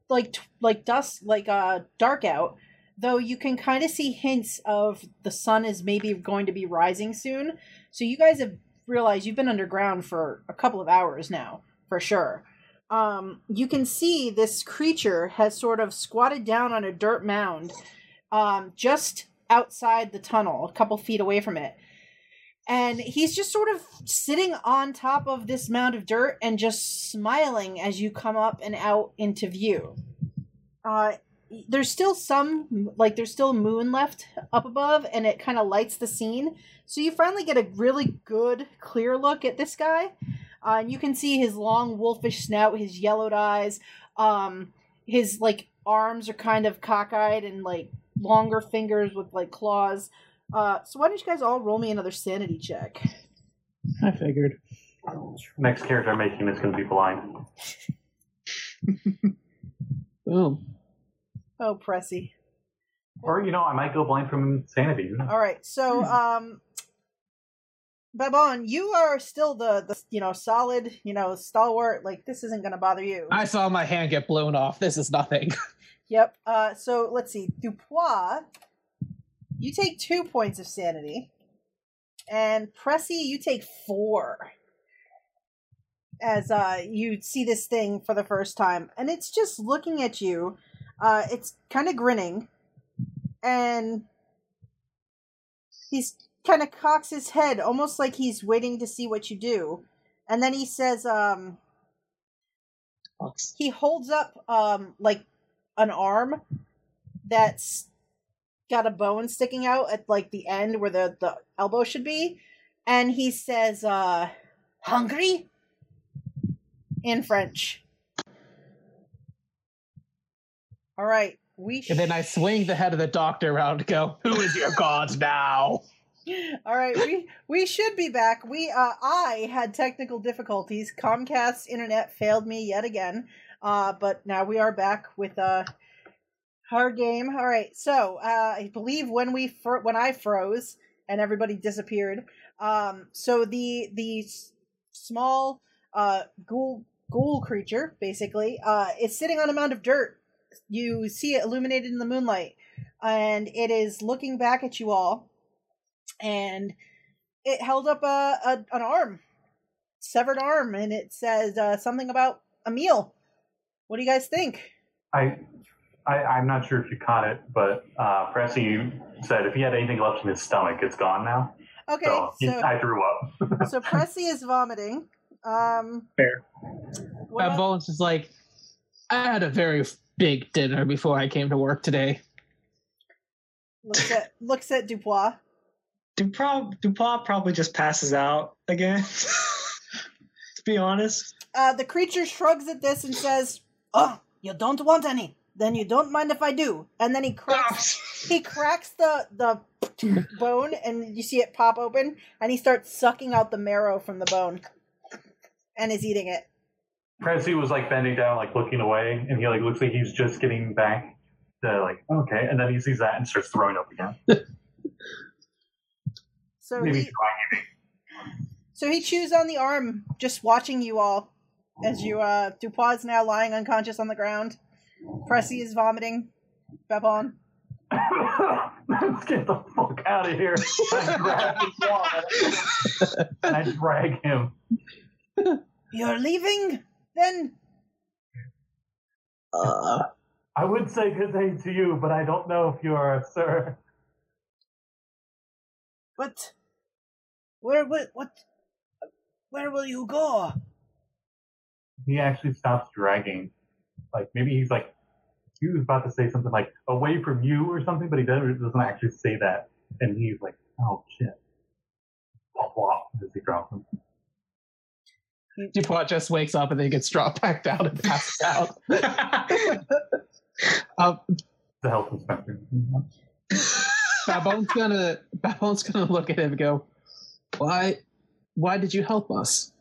like like dust like uh dark out, though you can kind of see hints of the sun is maybe going to be rising soon. So you guys have realized you've been underground for a couple of hours now, for sure um, you can see this creature has sort of squatted down on a dirt mound um, just outside the tunnel, a couple feet away from it. And he's just sort of sitting on top of this mound of dirt and just smiling as you come up and out into view. Uh, there's still some, like, there's still moon left up above, and it kind of lights the scene. So you finally get a really good, clear look at this guy. Uh, and you can see his long wolfish snout, his yellowed eyes, um, his like arms are kind of cockeyed and like longer fingers with like claws. Uh, so why don't you guys all roll me another sanity check? I figured. Next character I'm making is going to be blind. Boom. Oh, Pressy. Or you know, I might go blind from insanity. All right, so um, Babon, you are still the the you know solid you know stalwart. Like this isn't gonna bother you. I saw my hand get blown off. This is nothing. Yep. Uh, so let's see. Dupois, you take two points of sanity, and Pressy, you take four. As uh, you see this thing for the first time, and it's just looking at you. Uh, it's kind of grinning, and he's kind of cocks his head, almost like he's waiting to see what you do, and then he says, um, he holds up um like an arm that's got a bone sticking out at like the end where the the elbow should be. And he says uh hungry? in french. All right we And then I swing the head of the doctor around go, Who is your god now? all right we we should be back. We uh i had technical difficulties. Comcast's internet failed me yet again uh but now we are back with uh Hard game. All right. So uh, I believe when we fr- when I froze and everybody disappeared. Um, so the the small uh, ghoul ghoul creature basically uh, is sitting on a mound of dirt. You see it illuminated in the moonlight, and it is looking back at you all. And it held up a, a an arm, severed arm, and it says uh, something about a meal. What do you guys think? I, I, I'm not sure if you caught it, but uh, Pressy said if he had anything left in his stomach, it's gone now. Okay, so, he, so I threw up. so Pressy is vomiting. Um, Fair. what Bad el- Bones is like, I had a very big dinner before I came to work today. looks at looks at Dubois. Dupois, Dupois probably just passes out again. to be honest. Uh, the creature shrugs at this and says, "Oh, you don't want any? Then you don't mind if I do." And then he cracks he cracks the the bone, and you see it pop open, and he starts sucking out the marrow from the bone, and is eating it. Pressy was like bending down, like looking away, and he like looks like he's just getting back to like okay, and then he sees that and starts throwing up again. So Maybe he trying so he chews on the arm, just watching you all as you uh Dupois is now lying unconscious on the ground. Pressy is vomiting. Babon. Let's get the fuck out of here. I grab his and I drag him. You're leaving? Then Uh, I would say good day to you, but I don't know if you are a sir. But where what what where will you go? He actually stops dragging. Like maybe he's like he was about to say something like away from you or something, but he doesn't, doesn't actually say that. And he's like, oh shit. Wah, as he drops him. Dupois just wakes up and then gets dropped back down and passes out. Um, The health inspector. Babone's gonna Babone's gonna look at him and go, "Why, why did you help us?"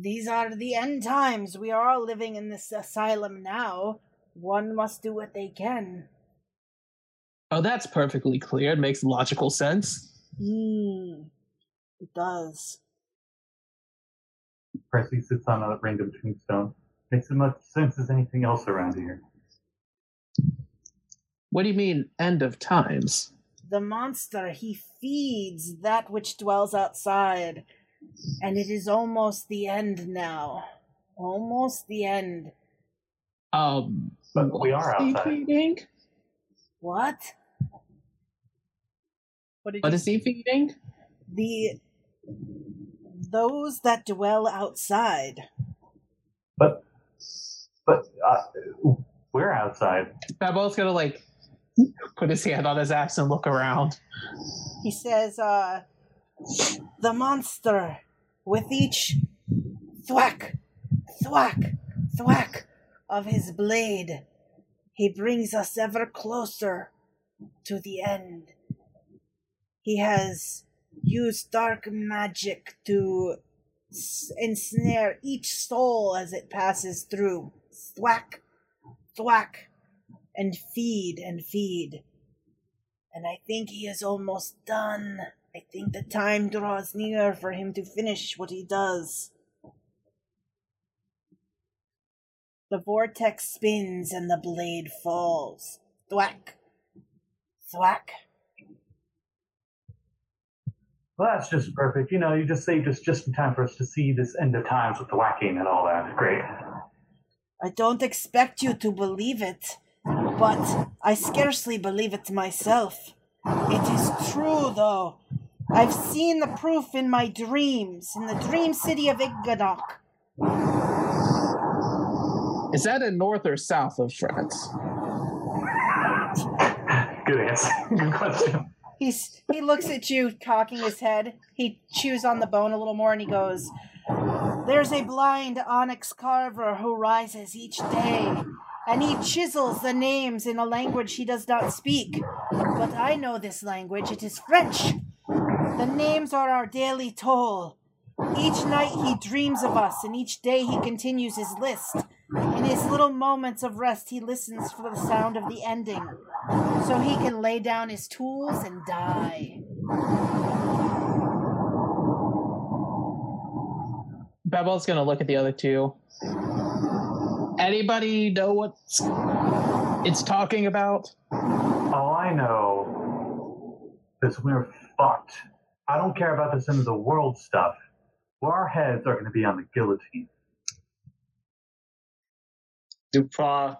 These are the end times. We are all living in this asylum now. One must do what they can. Oh, that's perfectly clear. It makes logical sense. Hmm. It does. Pressy sits on a random tombstone. Makes as much sense as anything else around here. What do you mean, end of times? The monster, he feeds that which dwells outside. And it is almost the end now. Almost the end. Um, But we are what's he outside. feeding? What? What did What you is he feeding? the those that dwell outside. But, but uh, we're outside. Babone's gonna like put his hand on his ass and look around. He says, uh, the monster with each thwack, thwack, thwack of his blade, he brings us ever closer to the end. He has used dark magic to ensnare each soul as it passes through. Thwack, thwack, and feed and feed. And I think he is almost done. I think the time draws near for him to finish what he does. The vortex spins and the blade falls. Thwack. Thwack. Well, that's just perfect. You know, you just saved us just in time for us to see this end of times with the whacking and all that. Great. I don't expect you to believe it, but I scarcely believe it myself. It is true, though. I've seen the proof in my dreams, in the dream city of Inganok. Is that in north or south of France? Good answer. Good question. He's he looks at you, cocking his head. He chews on the bone a little more, and he goes, "There's a blind onyx carver who rises each day, and he chisels the names in a language he does not speak. But I know this language. It is French. The names are our daily toll. Each night he dreams of us, and each day he continues his list. In his little moments of rest, he listens for the sound of the ending, so he can lay down his tools and die. Bebel's gonna look at the other two. Anybody know what it's talking about? All I know is we're fucked. I don't care about this end of the world stuff. Well, our heads are going to be on the guillotine. Dupois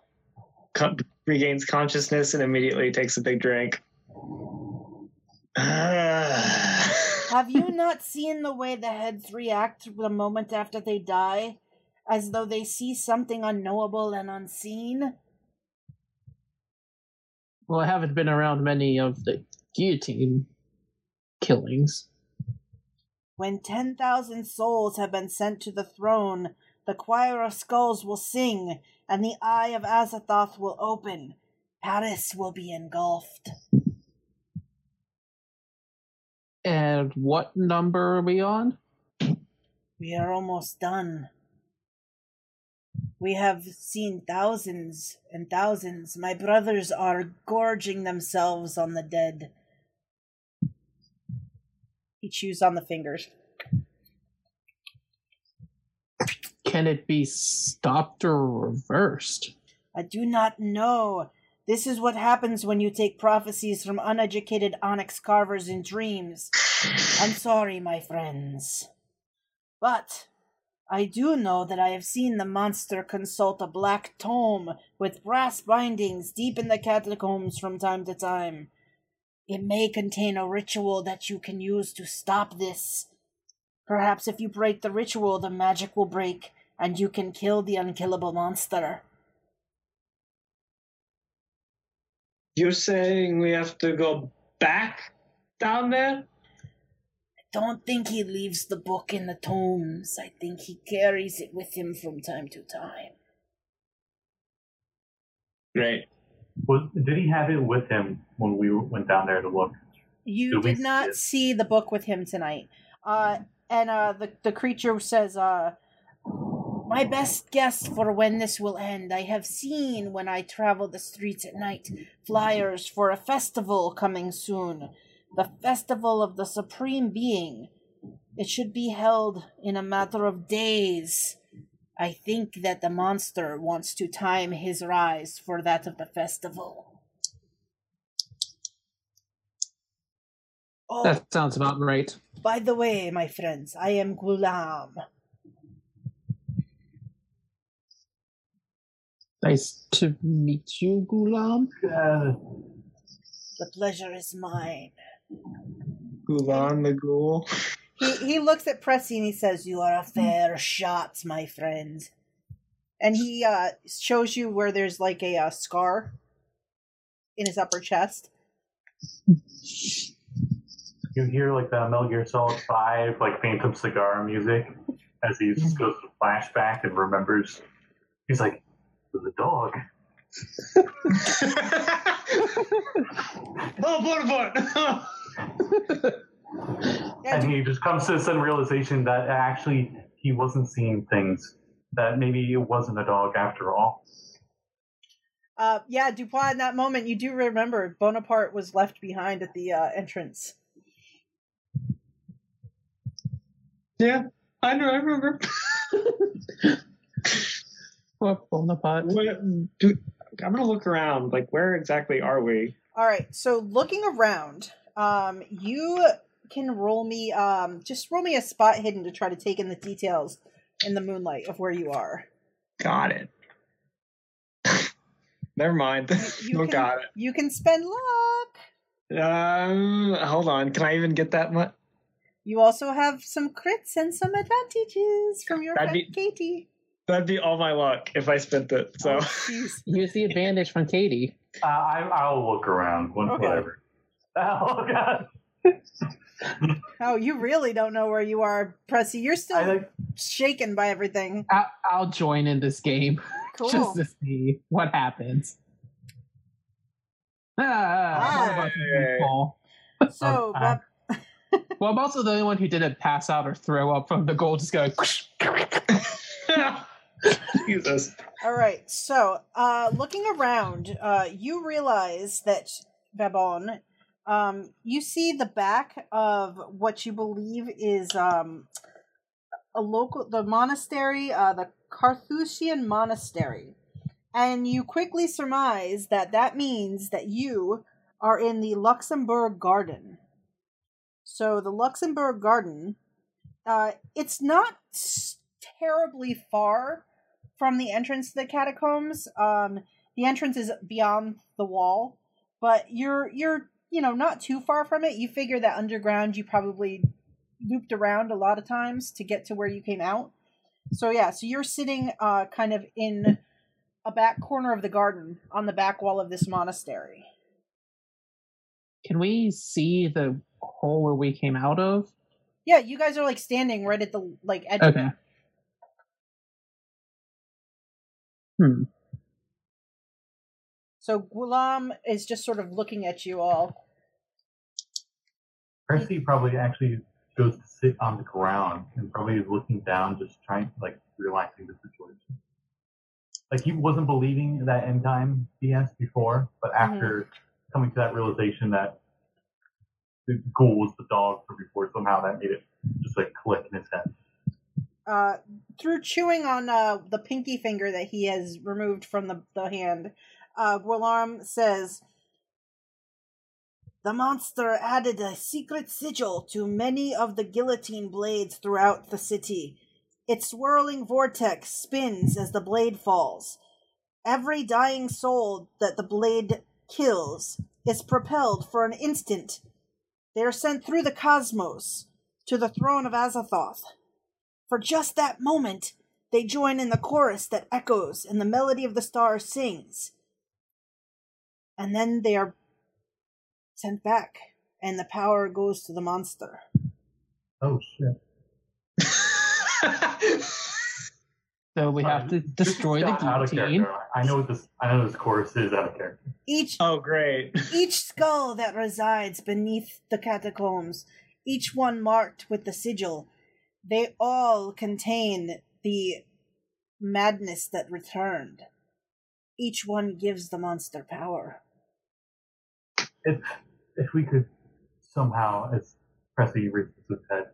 con- regains consciousness and immediately takes a big drink. Have you not seen the way the heads react the moment after they die? As though they see something unknowable and unseen? Well, I haven't been around many of the guillotine killings. When 10,000 souls have been sent to the throne, the choir of skulls will sing, and the eye of Azathoth will open. Paris will be engulfed. And what number are we on? We are almost done. We have seen thousands and thousands. My brothers are gorging themselves on the dead. He chews on the fingers. Can it be stopped or reversed? I do not know. This is what happens when you take prophecies from uneducated onyx carvers in dreams. I'm sorry, my friends. But I do know that I have seen the monster consult a black tome with brass bindings deep in the catacombs from time to time. It may contain a ritual that you can use to stop this. Perhaps if you break the ritual, the magic will break, and you can kill the unkillable monster. You're saying we have to go back down there? I don't think he leaves the book in the tombs. I think he carries it with him from time to time. Right. Was did he have it with him when we went down there to look? You Did did not see see the book with him tonight. Uh, and uh, the, the creature says, uh, My best guess for when this will end, I have seen when I travel the streets at night flyers for a festival coming soon. The Festival of the Supreme Being. It should be held in a matter of days. I think that the monster wants to time his rise for that of the festival. Oh, That sounds about right. by the way, my friends, I am Gulam. Nice to meet you, Gulam. Uh, The pleasure is mine. Gulam the Ghoul. He he looks at Pressy and he says, "You are a fair shot, my friend." And he uh, shows you where there's like a uh, scar in his upper chest. you hear like the Metal Gear Solid Five, like Phantom Cigar music, as he just goes to flashback and remembers. He's like, "The dog." oh, Bonaparte! Yeah, and he just comes to a sudden realization that actually he wasn't seeing things. That maybe it wasn't a dog after all. uh, yeah, Dupois. In that moment, you do remember Bonaparte was left behind at the uh, entrance. yeah, I know. I remember. What Bonaparte? What, dude, I'm gonna look around. Like, where exactly are we? All right, so looking around, um, you can roll me, um, just roll me a spot hidden to try to take in the details in the moonlight of where you are. Got it. Never mind. You oh, can- got You can spend luck. Um, hold on. Can I even get that much? You also have some crits and some advantages from your That'd friend be- Katie. That'd be all my luck if I spent it. So Oh. Use the advantage from Katie. Uh, I, I'll look around. What- Okay. Whatever. Oh god. Oh, you really don't know where you are, Pressy. You're still like. shaken by everything. I- I'll join in this game Cool. just to see what happens. Ah, Ah. what about the people? So, Um, Bab- Well, I'm also the only one who didn't pass out or throw up from the gold just going. Jesus. All right. So, uh, looking around, uh, you realize that Babon, um, you see the back of what you believe is um, a local, the monastery, uh, the Carthusian monastery, and you quickly surmise that that means that you are in the Luxembourg Garden. So, the Luxembourg Garden, uh, it's not terribly far from the entrance to the catacombs. Um, the entrance is beyond the wall, but you're you're you know not too far from it. You figure that underground you probably looped around a lot of times to get to where you came out. So yeah, so you're sitting uh, kind of in a back corner of the garden on the back wall of this monastery. Can we see the hole where we came out of? Yeah, you guys are like standing right at the like edge of Okay. it. Hmm. So Gulam is just sort of looking at you all. Pressy probably actually goes to sit on the ground and probably is looking down, just trying, like, realizing the situation. Like, he wasn't believing that end time BS before, but after coming to that realization that the ghoul was the dog from before, somehow that made it just like click in his head. uh, through chewing on uh, the pinky finger that he has removed from the, the hand, uh, says, The monster added a secret sigil to many of the guillotine blades throughout the city. Its swirling vortex spins as the blade falls. Every dying soul that the blade kills is propelled for an instant. They are sent through the cosmos to the throne of Azathoth. For just that moment, they join in the chorus that echoes and the melody of the stars sings. And then they are sent back, and the power goes to the monster. Oh shit. So we have to destroy the out guillotine. I know what this. I know this chorus is out of character. Each oh, great. each skull that resides beneath the catacombs, each one marked with the sigil, they all contain the madness that returned. Each one gives the monster power. If if we could somehow, as Pressy raises his head,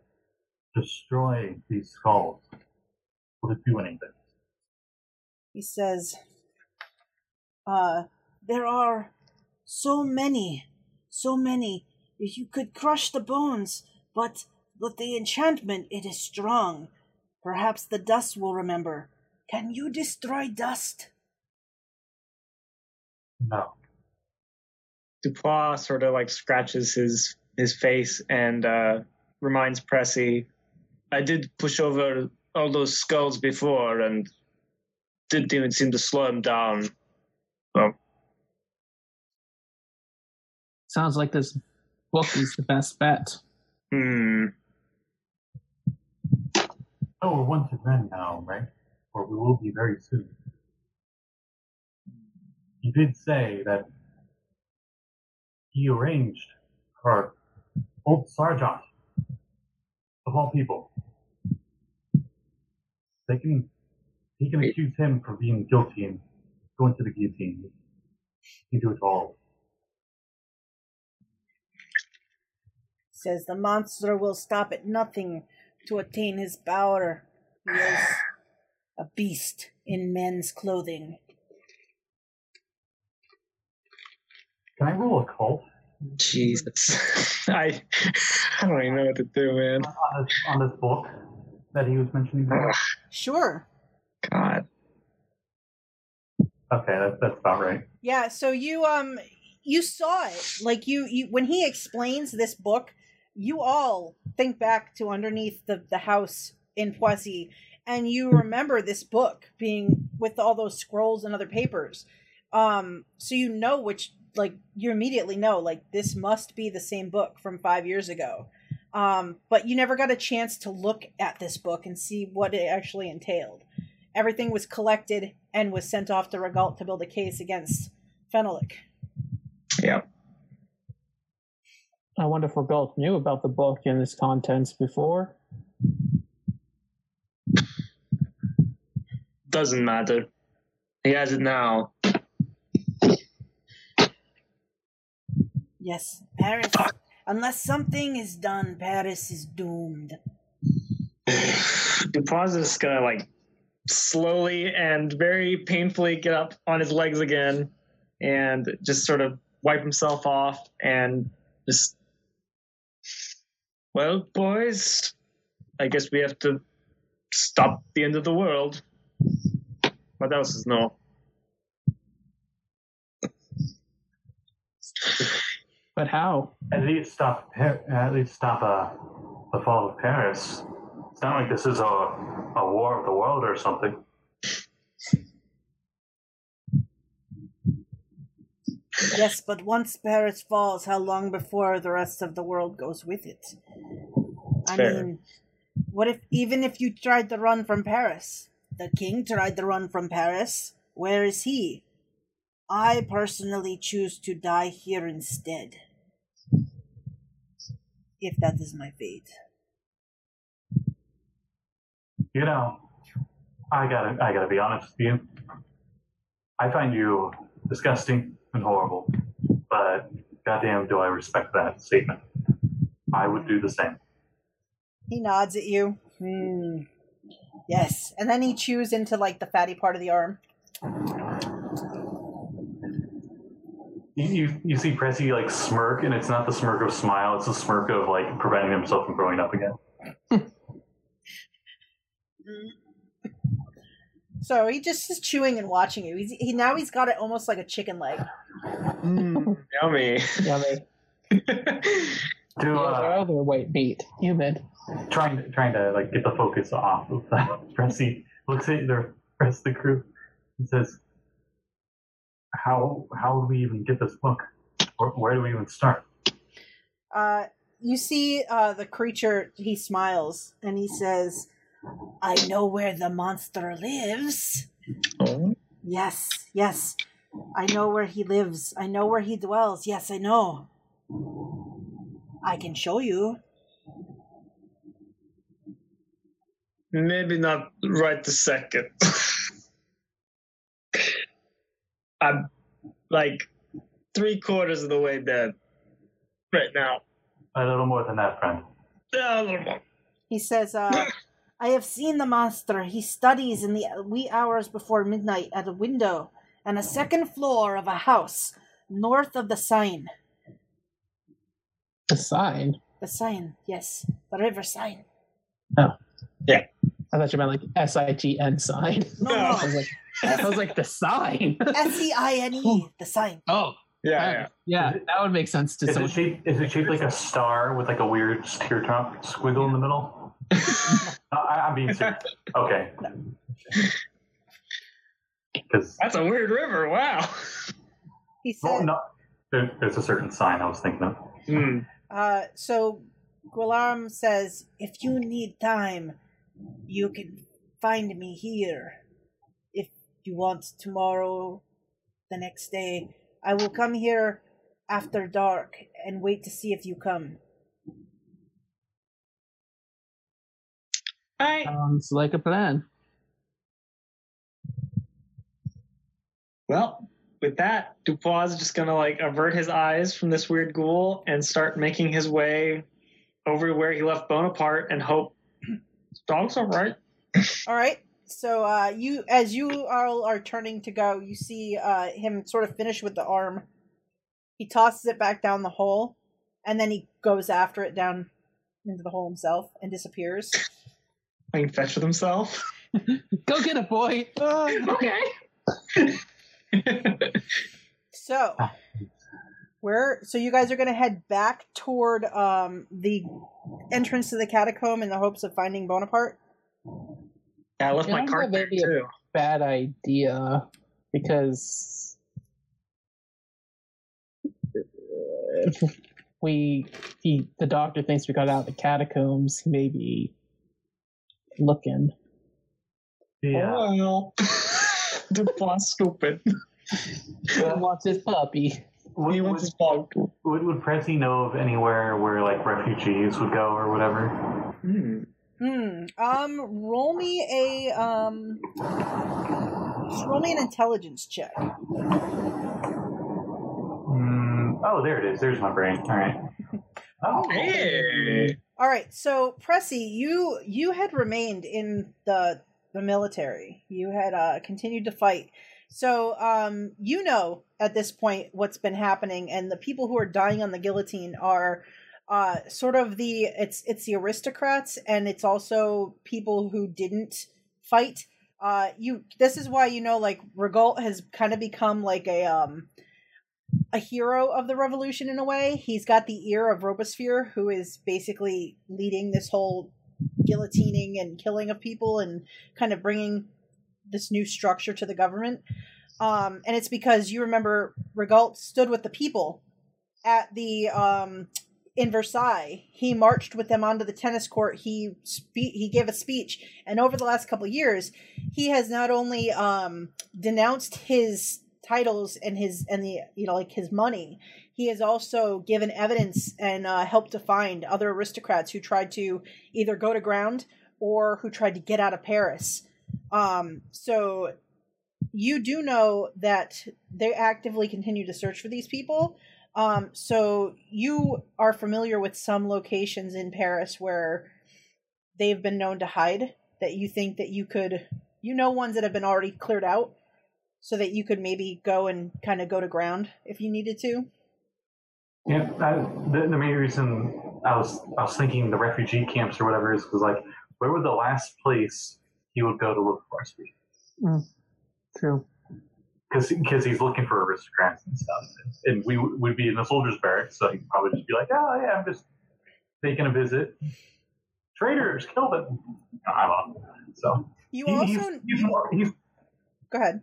destroy these skulls, would it do anything? he says, uh, there are so many, so many. If you could crush the bones, but but the enchantment it is strong. Perhaps the dust will remember. Can you destroy dust? No. Dupois sort of like scratches his his face and uh, reminds Pressy, I did push over all those skulls before and didn't even seem to slow him down. So, Sounds like this book is the best bet. hmm. Oh, we're once men now, right? Or we will be very soon. You did say that he arranged for old Sergeant, of all people. They can, he can Wait. accuse him for being guilty and going to the guillotine. He can do it all. Says the monster will stop at nothing to attain his power. He is a beast in men's clothing. Can I roll a cult Jesus. I I don't even know what to do, man. on this, on this book that he was mentioning? before? Sure. God. Okay, that's, that's about right. Yeah, so you um you saw it. Like you you when he explains this book, you all think back to underneath the the house in Poissy and you remember this book being with all those scrolls and other papers. Um so you know which like you immediately know like this must be the same book from 5 years ago. Um but you never got a chance to look at this book and see what it actually entailed. Everything was collected and was sent off to Regalt to build a case against Fenelic. Yeah. I wonder if we both knew about the book and its contents before. Doesn't matter. He has it now. Yes, Paris. Unless something is done, Paris is doomed. Dupois is gonna like slowly and very painfully get up on his legs again and just sort of wipe himself off and just well boys i guess we have to stop the end of the world what else is no But how? At least stop. At least stop uh, the fall of Paris. It's not like this is a a war of the world or something. Yes, but once Paris falls, how long before the rest of the world goes with it? I Fair. mean, what if even if you tried to run from Paris? The king tried to run from Paris. Where is he? I personally choose to die here instead. If that is my fate. You know, I gotta I gotta be honest with you. I find you disgusting and horrible, but goddamn, do I respect that statement. I would do the same. He nods at you. Hmm. Yes. And then he chews into like the fatty part of the arm. You, you, you see Pressy like smirk, and it's not the smirk of smile; it's the smirk of like preventing himself from growing up again. So he just is chewing and watching you. He's, he now he's got it almost like a chicken leg. yummy Yummy. To uh, other white meat. Human. trying to trying to like get the focus off of that. Pressy looks at the rest of the crew and says, "How how do we even get this book? Where, where do we even start?" Uh, you see uh, the creature, he smiles and he says, I know where the monster lives. Oh, Yes, yes. I know where he lives. I know where he dwells. Yes, I know. I can show you. maybe not right the second i'm like three quarters of the way dead right now A little more than that, friend. Yeah, a little more He says, uh, I have seen the monster. He studies in the wee hours before midnight at a window on a second floor of a house north of the sign. The sign. The sign, yes. The river sign. Oh. Yeah. I thought you meant like S I G N sign. No, No. I was like, I was like the sign. S E I N E, the sign. oh, yeah yeah yeah, that would make sense to Is it someone. shaped? Is it shaped like a star with like a weird teardrop squiggle in the middle? I, I'm being serious. Okay. Because that's a weird river wow He said, well, no, there, there's a certain sign I was thinking of. Hmm. uh, so Gulam says, if you need time, you can find me here. If you want tomorrow, the next day, I will come here after dark and wait to see if you come. Hi. Sounds like a plan. Well, with that, Dupois is just gonna like avert his eyes from this weird ghoul and start making his way over where he left Bonaparte and hope dog's all right. All right. So uh, you, as you all are turning to go, you see uh, him sort of finish with the arm. He tosses it back down the hole, and then he goes after it down into the hole himself and disappears. Playing fetch with himself. Go get it, boy. okay. So, where? So you guys are going to head back toward um, the entrance to the catacomb in the hopes of finding Bonaparte. Yeah, I left my Yeah, cart there a- too. Bad idea because if we he the doctor thinks we got out of the catacombs, he may be looking. Yeah. Oh, well. Dupois stupid. He wants his puppy. Would, He would, wants his bog. would, would Pressy know of anywhere where like refugees would go or whatever? Hmm. Hmm. Um. Roll me a um. Just roll me an intelligence check. Mm, oh, there it is. There's my brain. All right. Oh, Hey. All right. So, Pressy, you you had remained in the the military. You had uh, continued to fight. So, um, you know at this point what's been happening, and the people who are dying on the guillotine are uh, sort of the it's it's the aristocrats, and it's also people who didn't fight. Uh, you this is why you know like Regault has kind of become like a um a hero of the revolution in a way. He's got the ear of Robespierre, who is basically leading this whole guillotining and killing of people and kind of bringing this new structure to the government. Um, and it's because you remember Regault stood with the people at the um, in Versailles. He marched with them onto the tennis court. He spe- he gave a speech, and over the last couple years, he has not only um, denounced his titles and his and the you know like his money he has also given evidence and uh, helped to find other aristocrats who tried to either go to ground or who tried to get out of paris um, so you do know that they actively continue to search for these people um, so you are familiar with some locations in paris where they've been known to hide that you think that you could you know ones that have been already cleared out so that you could maybe go and kind of go to ground if you needed to. Yeah, I, the, the main reason I was I was thinking the refugee camps or whatever is was like where would the last place he would go to look for us be? True. Because because he's looking for aristocrats and stuff, and we would be in the soldiers' barracks, so he'd probably just be like, "Oh yeah, I'm just taking a visit." Traitors, kill them! I don't know. So You he- also he's more he's go ahead.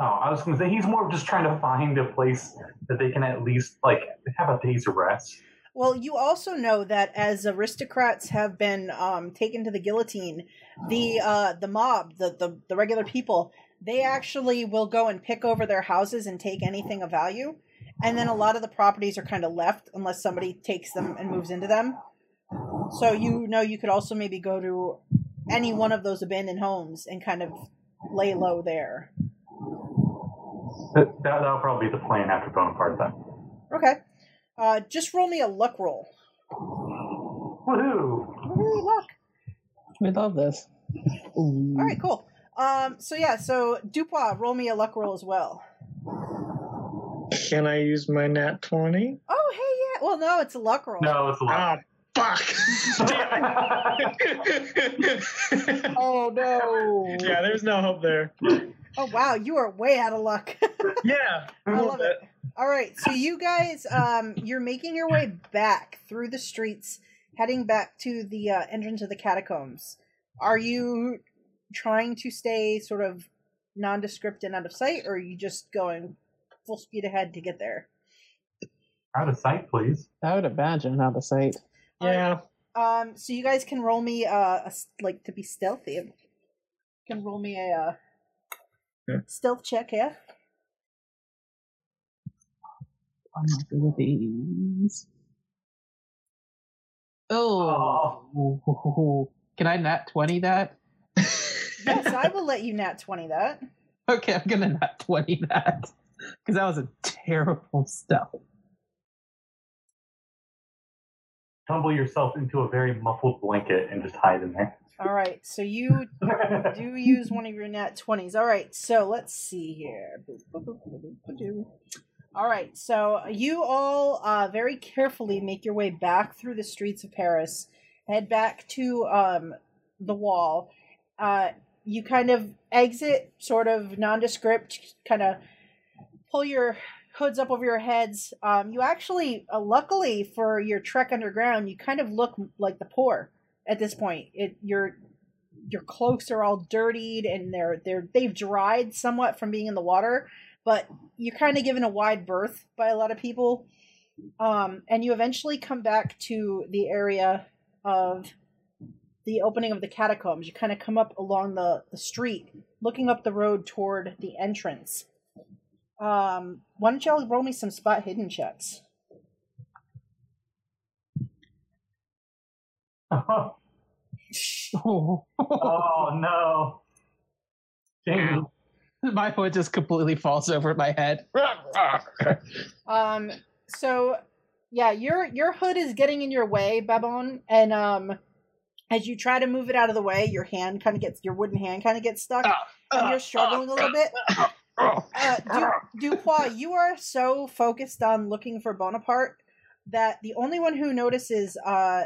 Oh, I was going to say he's more just trying to find a place that they can at least like have a day's rest. Well, you also know that as aristocrats have been um, taken to the guillotine, the uh, the mob, the, the the regular people, they actually will go and pick over their houses and take anything of value, and then a lot of the properties are kind of left unless somebody takes them and moves into them. So you know you could also maybe go to any one of those abandoned homes and kind of lay low there. That, that that'll probably be the plan after Bonaparte then. Okay. Uh, just roll me a luck roll. Woohoo! Woohoo, luck. We love this. All right, cool. Um, so yeah, so Dupois, roll me a luck roll as well. Can I use my nat 20? Oh, hey, yeah. Well, no, it's a luck roll. No, it's a lot. Ah, fuck! Oh no. yeah, there's no hope there. Oh wow, you are way out of luck. Yeah, I love it. All right, so you guys, um, you're making your way back through the streets, heading back to the uh, entrance of the catacombs. Are you trying to stay sort of nondescript and out of sight, or are you just going full speed ahead to get there? Out of sight, please. I would imagine out of sight. Yeah. Um, so you guys can roll me uh, a s like to be stealthy. You can roll me a uh, Yeah. stealth check here. I'm not good at these. Oh. Can I nat 20 that? Yes, I will let you nat twenty that. Okay, I'm gonna nat 20 that. Because that was a terrible stealth. Tumble yourself into a very muffled blanket and just hide in there. All right, so you do use one of your nat 20s. All right, so let's see here. All right, so you all uh, very carefully make your way back through the streets of Paris, head back to um, the wall. Uh, you kind of exit, sort of nondescript, kind of pull your hoods up over your heads. Um, you actually, uh, luckily for your trek underground, you kind of look like the poor at this point. It your your cloaks are all dirtied and they're they're they've dried somewhat from being in the water, but you're kind of given a wide berth by a lot of people. Um, and you eventually come back to the area of the opening of the catacombs. You kind of come up along the, the street, looking up the road toward the entrance. Um, why don't y'all roll me some spot hidden checks? oh Oh, no. Jamie. my foot just completely falls over my head. Um, so yeah, your your hood is getting in your way, Babon, and um, as you try to move it out of the way, your hand kind of gets your wooden hand kind of gets stuck, and you're struggling a little bit. Uh, du- Dupois, you are so focused on looking for Bonaparte that the only one who notices uh,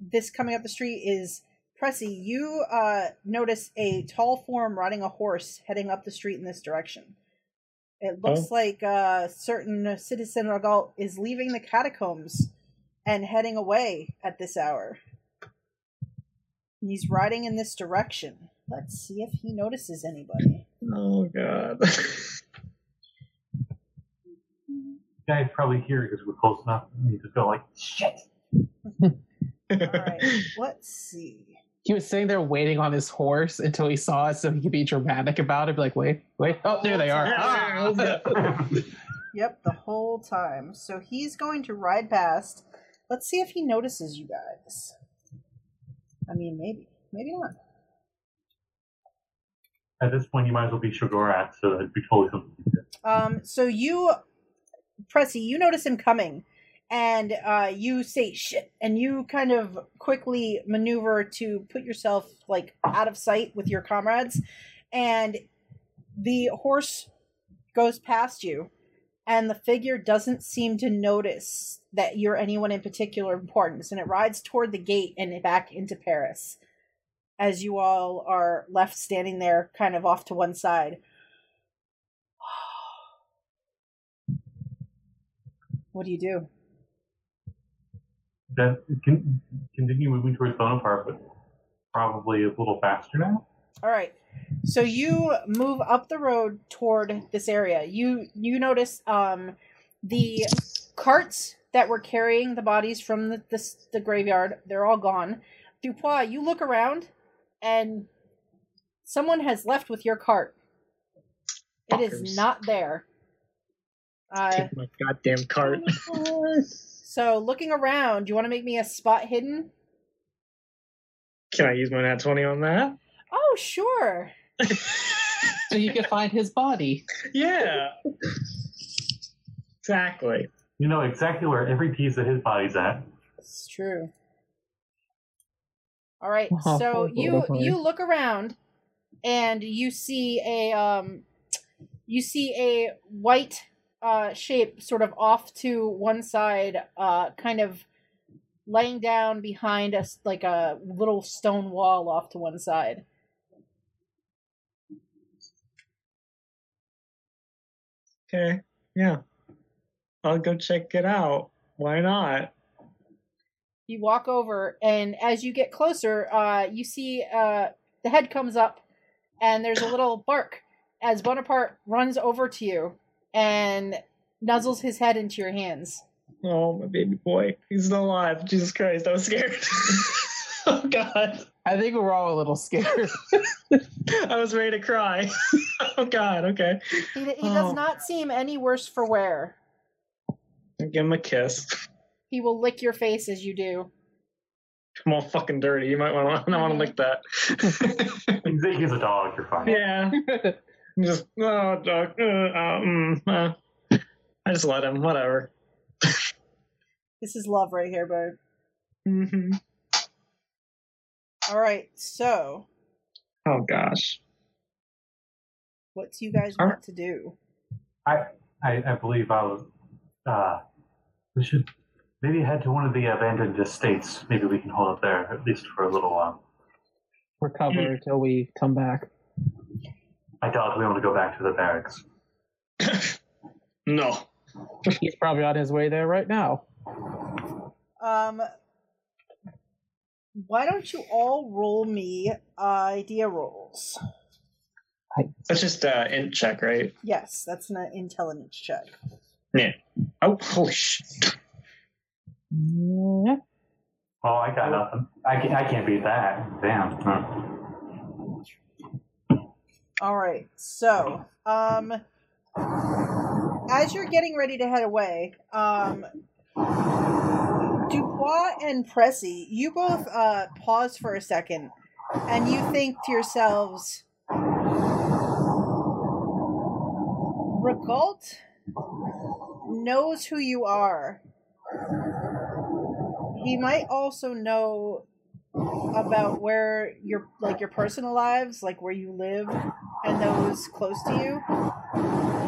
this coming up the street is Pressy. You uh, notice a tall form riding a horse heading up the street in this direction. It looks Oh. like a certain citizen Regal is leaving the catacombs and heading away at this hour. He's riding in this direction. Let's see if he notices anybody. Oh god. guys probably hear because we're close enough. And you just go like, shit. All right, let's see. He was sitting there waiting on his horse until he saw us so he could be dramatic about it. Be like, wait, wait. Oh, there they are. Ah. Yep, the whole time. So he's going to ride past. Let's see if he notices you guys. I mean, maybe. Maybe not. At this point, you might as well be Shogorat, so it'd be totally something. Um, so you, Pressy, you notice him coming, and uh, you say shit, and you kind of quickly maneuver to put yourself like out of sight with your comrades, and the horse goes past you, and the figure doesn't seem to notice that you're anyone in particular importance, and it rides toward the gate and back into Paris. As you all are left standing there, kind of off to one side. What do you do? Then can continue moving towards Bonaparte, but probably a little faster now. All right. So you move up the road toward this area. You you notice um the carts that were carrying the bodies from the the, the graveyard, they're all gone. Dupois, you look around and someone has left with your cart. It is not there. Uh, Take my goddamn cart. so looking around, do you want to make me a spot hidden? Can I use my nat 20 on that? Oh, sure. So you can find his body. Yeah. exactly. You know exactly where every piece of his body's at. It's true. All right, so you you look around, and you see a um, you see a white uh shape sort of off to one side, uh, kind of laying down behind us like a little stone wall off to one side. Okay. Yeah. I'll go check it out. Why not? You walk over, and as you get closer, uh, you see uh, the head comes up, and there's a little bark as Bonaparte runs over to you and nuzzles his head into your hands. Oh, my baby boy. He's still alive. Jesus Christ, I was scared. oh, God. I think we're all a little scared. I was ready to cry. oh, God. Okay. He, he does Oh. not seem any worse for wear. Give him a kiss. He will lick your face as you do. I'm all fucking dirty. You might want to want to lick that. He's, he's a dog. You're fine. yeah. Just oh, dog. Uh, uh, mm, uh. I just let him. Whatever. This is love right here, bird. hmm All right, so Oh gosh. what do you guys All want to do? I, I believe I will. Uh, we should maybe head to one of the abandoned estates. Maybe we can hold up there at least for a little while. Recover until we come back. I doubt we want to go back to the barracks. No. He's probably on his way there right now. Um, why don't you all roll me idea rolls? That's just uh, int check, right? Yes, that's an intelligence check. Yeah. Oh, holy shit. Yeah. Oh, I got nothing. I can't, I can't beat that. Damn. Huh. All right, so um, as you're getting ready to head away, um, Dupois and Pressy, you both uh, pause for a second, and you think to yourselves, Regault knows who you are. He might also know about where your like your personal lives, like where you live, and those close to you.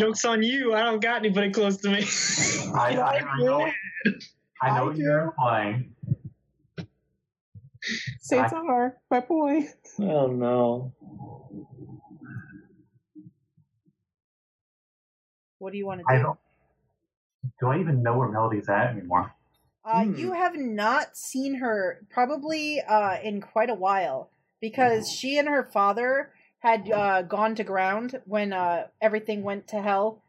Joke's on you. I don't got anybody close to me. I, I, I know, I know I what you're implying. Cesar, my boy. oh no. What do you want to I do? don't. Do I even know where Melody's at anymore? Uh, Hmm. You have not seen her probably uh, in quite a while because she and her father had uh, gone to ground when uh, everything went to hell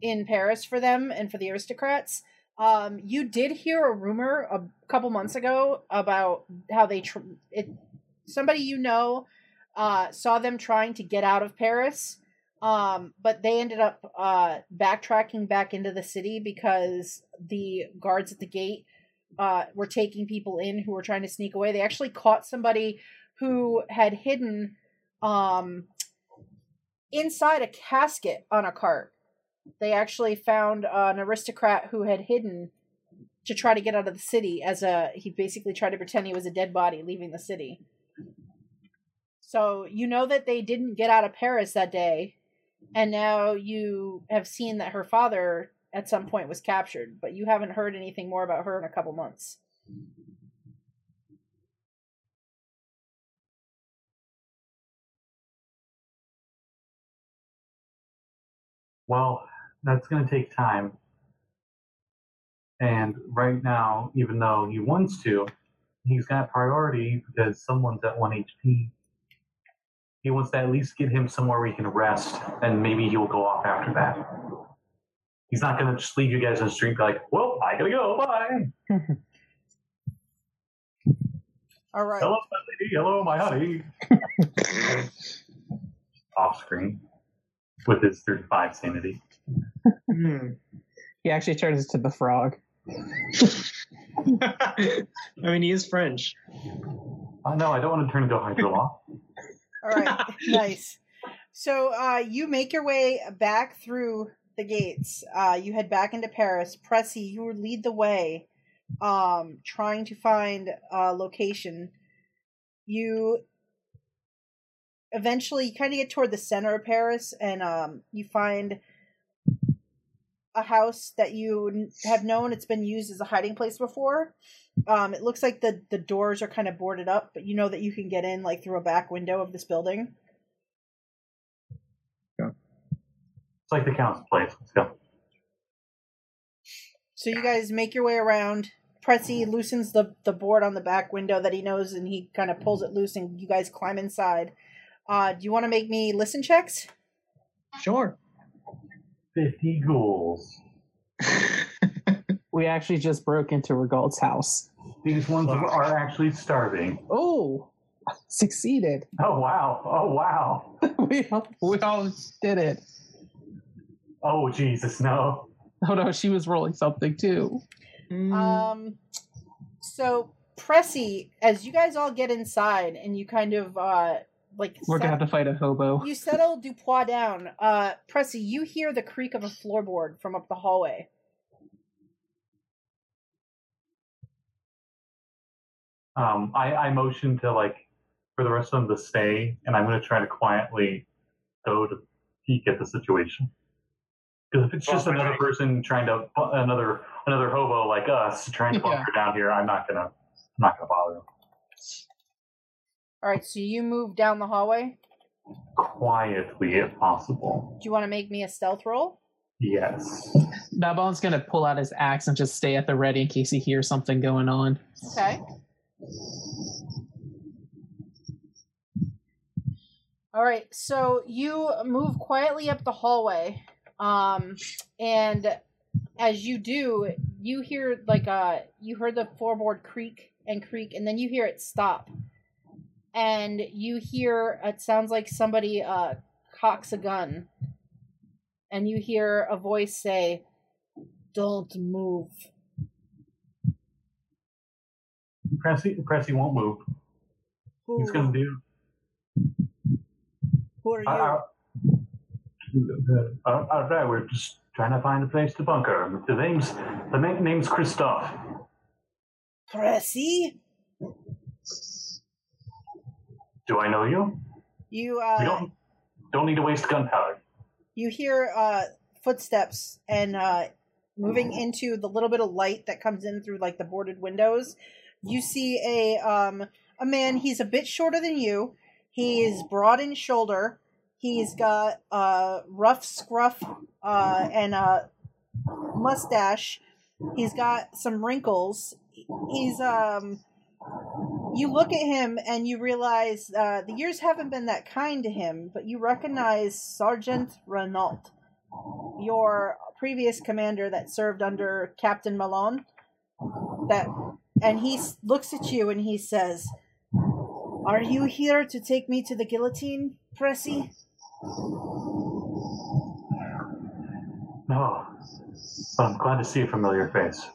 in Paris for them and for the aristocrats. Um, you did hear a rumor a couple months ago about how they tr- it somebody you know uh, saw them trying to get out of Paris, um, but they ended up uh, backtracking back into the city because the guards at the gate uh, were taking people in who were trying to sneak away. They actually caught somebody who had hidden um, inside a casket on a cart. They actually found an aristocrat who had hidden to try to get out of the city as a he basically tried to pretend he was a dead body leaving the city. So you know that they didn't get out of Paris that day, and now you have seen that her father at some point was captured, but you haven't heard anything more about her in a couple months. Well, that's going to take time. And right now, even though he wants to, he's got priority because someone's at 1 HP. He wants to at least get him somewhere where he can rest, and maybe he'll go off after that. He's not going to just leave you guys in the street like, well, I gotta go, bye. All right. Hello, my lady. Hello, my honey. Off screen with his 35 sanity. Hmm. He actually turns into the frog. I mean, he is French. Oh, no, I don't want to turn into a Hydra Law. All right. nice. So uh, you make your way back through the gates. Uh, you head back into Paris. Pressy, you lead the way, um, trying to find a location. You eventually you kind of get toward the center of Paris, and um, you find a house that you have known it's been used as a hiding place before. Um, it looks like the the doors are kind of boarded up, but you know that you can get in like through a back window of this building. It's like the Count's place. Let's go. So you guys make your way around. Pressy loosens the the board on the back window that he knows, and he kind of pulls it loose, and you guys climb inside. Uh, do you want to make me listen checks? Sure. 50 ghouls. We actually just broke into Regalt's house. These ones Wow. are actually starving. Oh, succeeded. Oh, wow. Oh, wow. we, all, we all did it. Oh, Jesus, no. Oh no, she was rolling something too. Hmm. Um, so Pressy, as you guys all get inside, and you kind of uh like We're set- gonna have to fight a hobo. you settle Dupois down. Uh, Pressy, you hear the creak of a floorboard from up the hallway. Um, I, I motion to, like, for the rest of them to stay, and I'm going to try to quietly go to peek at the situation. Because if it's just another person trying to, another another hobo like us trying to Yeah. bunker down here, I'm not gonna, I'm not gonna bother them. All right, so you move down the hallway. Quietly, if possible. Do you want to make me a stealth roll? Yes. Babon's gonna pull out his axe and just stay at the ready in case he hears something going on. Okay. All right, so you move quietly up the hallway, um, and as you do, you hear like uh, you heard the floorboard creak and creak, and then you hear it stop, and you hear it sounds like somebody uh cocks a gun, and you hear a voice say, "Don't move." Pressy, Pressy won't move. Who, He's gonna do. who are you? Uh, uh, uh, right, we're just trying to find a place to bunker. The name's the na- name's Christoph. Pressy? Do I know you? You We uh, don't don't need to waste gunpowder. you hear uh footsteps and uh moving into the little bit of light that comes in through like the boarded windows you see a um a man he's a bit shorter than you he's broad in shoulder he's got a rough scruff uh and a mustache he's got some wrinkles he's um you look at him and you realize uh, the years haven't been that kind to him, but you recognize Sergeant Renault, your previous commander that served under Captain Malone. That, and he looks at you and he says, "Are you here to take me to the guillotine, Pressy?" No, but I'm glad to see a familiar face.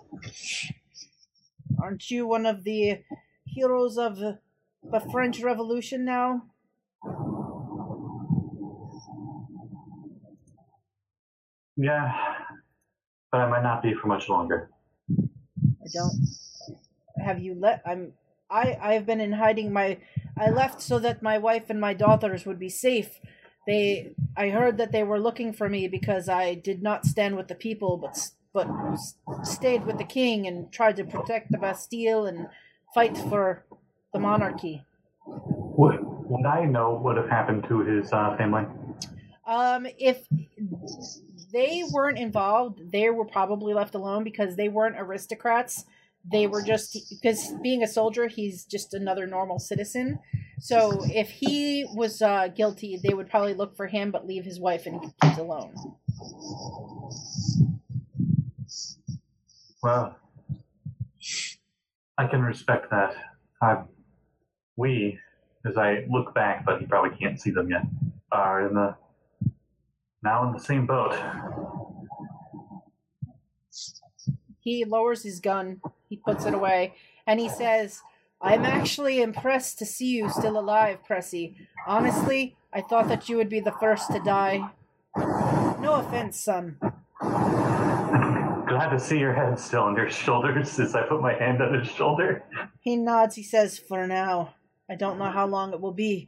Aren't you one of the heroes of the French Revolution now? Yeah, but I might not be for much longer. I don't. Have you let? I'm. I. I have been in hiding. My. I left so that my wife and my daughters would be safe. They. I heard that they were looking for me because I did not stand with the people, but but stayed with the king and tried to protect the Bastille and fight for the monarchy. Would, would I know what have happened to his uh, family? Um, if they weren't involved, they were probably left alone because they weren't aristocrats. They were just because being a soldier, he's just another normal citizen. So if he was uh, guilty, they would probably look for him, but leave his wife and kids alone. Well, I can respect that. I, we, as I look back, but you probably can't see them yet, are in the now in the same boat. He lowers his gun, he puts it away, and he says, I'm actually impressed to see you still alive, Pressy. Honestly, I thought that you would be the first to die. No offense, son. Glad to see your head still on your shoulders as I put my hand on his shoulder. He nods, he says, For now. I don't know how long it will be.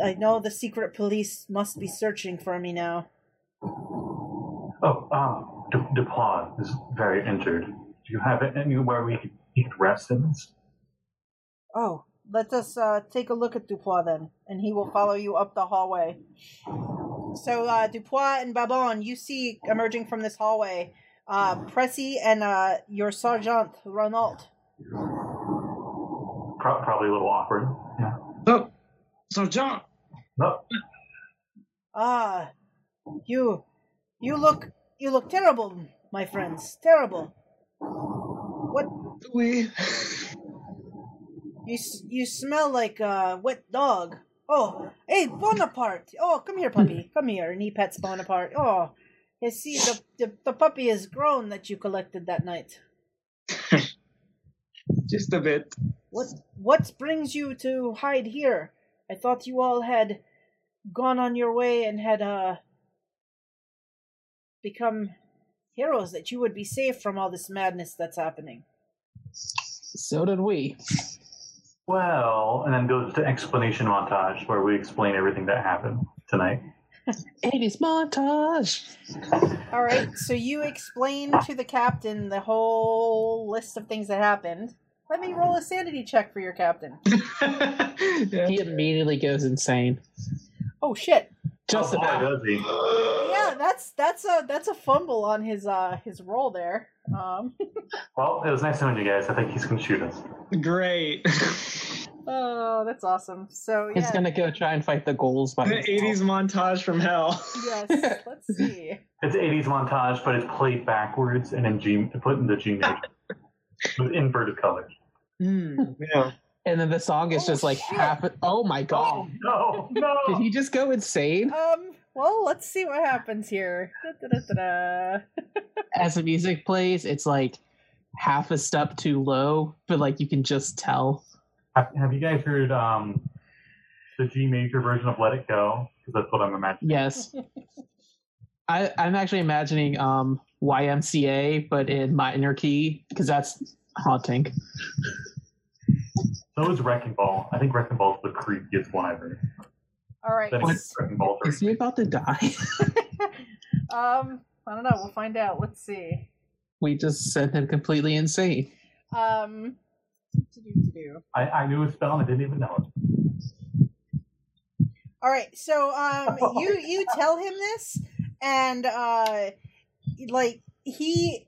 I know the secret police must be searching for me now. Oh, um, Duplan is very injured. Do you have anywhere we could, he rest in this? Oh, let us uh, take a look at Dupois then, and he will follow you up the hallway. So, uh, Dupois and Babon, you see emerging from this hallway, uh, Pressy and uh, your Sergeant Renault. Pro- probably a little awkward. Yeah. So, so John, No, Ah, you, you look, you look terrible, my friends, terrible. What we. You you smell like a wet dog. Oh, hey Bonaparte! Oh, come here, puppy. Come here. And he pets Bonaparte. Oh, you see the the, the puppy is grown that you collected that night. Just a bit. What what brings you to hide here? I thought you all had gone on your way and had uh become heroes. That you would be safe from all this madness that's happening. So did we. Well, and then goes to explanation montage where we explain everything that happened tonight. 80s montage. All right, so you explain to the captain the whole list of things that happened. Let me roll a sanity check for your captain. yeah. He immediately goes insane. Oh shit! Just oh, about. does he. Yeah, that's that's a that's a fumble on his uh his roll there. Um, Well, it was nice knowing you guys. I think he's going to shoot us. Great. oh, that's awesome. So He's gonna go try and fight the goals by the himself. 80s montage from hell. yes. Let's see. It's 80s montage, but it's played backwards and in G, put in the G major with inverted colors. Mm, yeah. And then the song is Oh, just like shit. half. Oh my god! No, no. Did he just go insane? Um, well, let's see what happens here. As the music plays, it's like half a step too low, but like you can just tell. Have, have you guys heard um, the G major version of Let It Go? Because that's what I'm imagining. Yes. I, I'm actually imagining um, YMCA, but in minor key, because that's haunting. So is Wrecking Ball. I think Wrecking Ball's the creepiest one I've heard. All right. Then again, Wrecking Ball's Is he about to die? um, I don't know. We'll find out. Let's see. we just sent him completely insane. Um, do-do-do-do. I, I knew his spell and I didn't even know it. All right, so um, you you tell him this, and uh, like he,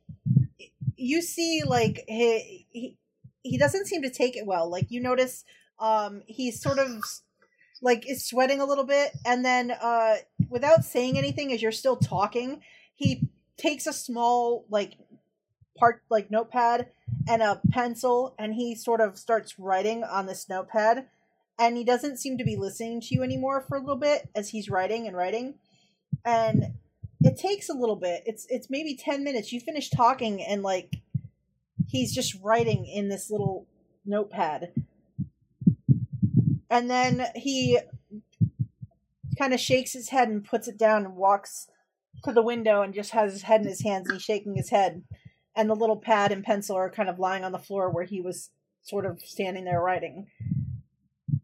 you see like he, he he doesn't seem to take it well. Like you notice, um, he's sort of like is sweating a little bit, and then uh, without saying anything, as you're still talking, he takes a small like part like notepad and a pencil, and he sort of starts writing on this notepad and he doesn't seem to be listening to you anymore for a little bit as he's writing and writing. And it takes a little bit. It's it's maybe 10 minutes. You finish talking and like he's just writing in this little notepad. And then he kind of shakes his head and puts it down and walks to the window and just has his head in his hands and he's shaking his head and the little pad and pencil are kind of lying on the floor where he was sort of standing there writing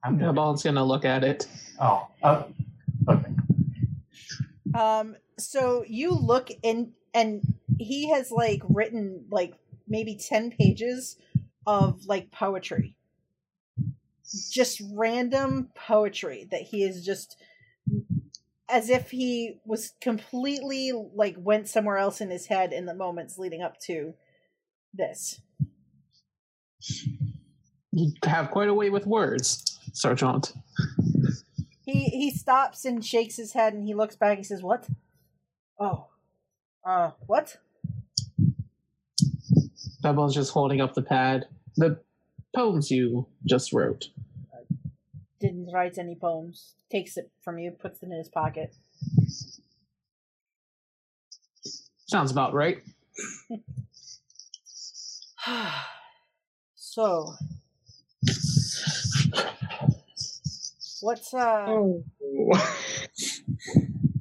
I'm The good. ball's gonna look at it. Oh, uh, okay. Um, so you look in, and he has like written like maybe 10 pages of like poetry. Just random poetry that he is just as if he was completely like went somewhere else in his head in the moments leading up to this. You have quite a way with words, Sergeant. He he stops and shakes his head and he looks back. He says, "What? Oh, uh, what? Bubbles just holding up the pad. The poems you just wrote. Didn't write any poems. Takes it from you, puts it in his pocket. Sounds about right. so, what's uh, Oh.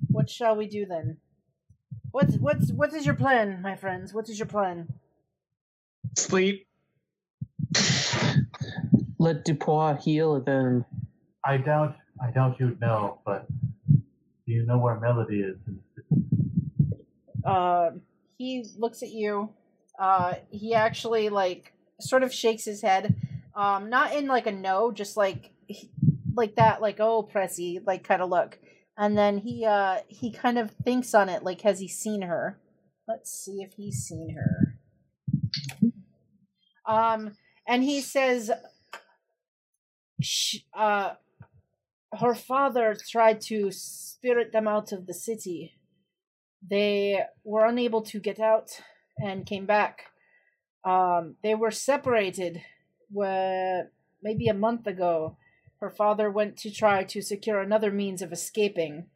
what shall we do then? What's what's what is your plan, my friends? What is your plan? Sleep. Let Dupois heal, then I doubt I doubt you'd know, but do you know where Melody is? Uh, he looks at you. Uh, he actually like sort of shakes his head. Um, not in like a no, just like like that, like oh, pressy, like kind of look. And then he uh he kind of thinks on it, like has he seen her? Let's see if he's seen her. Um, and he says, uh, her father tried to spirit them out of the city. They were unable to get out and came back. Um, they were separated where maybe a month ago. Her father went to try to secure another means of escaping.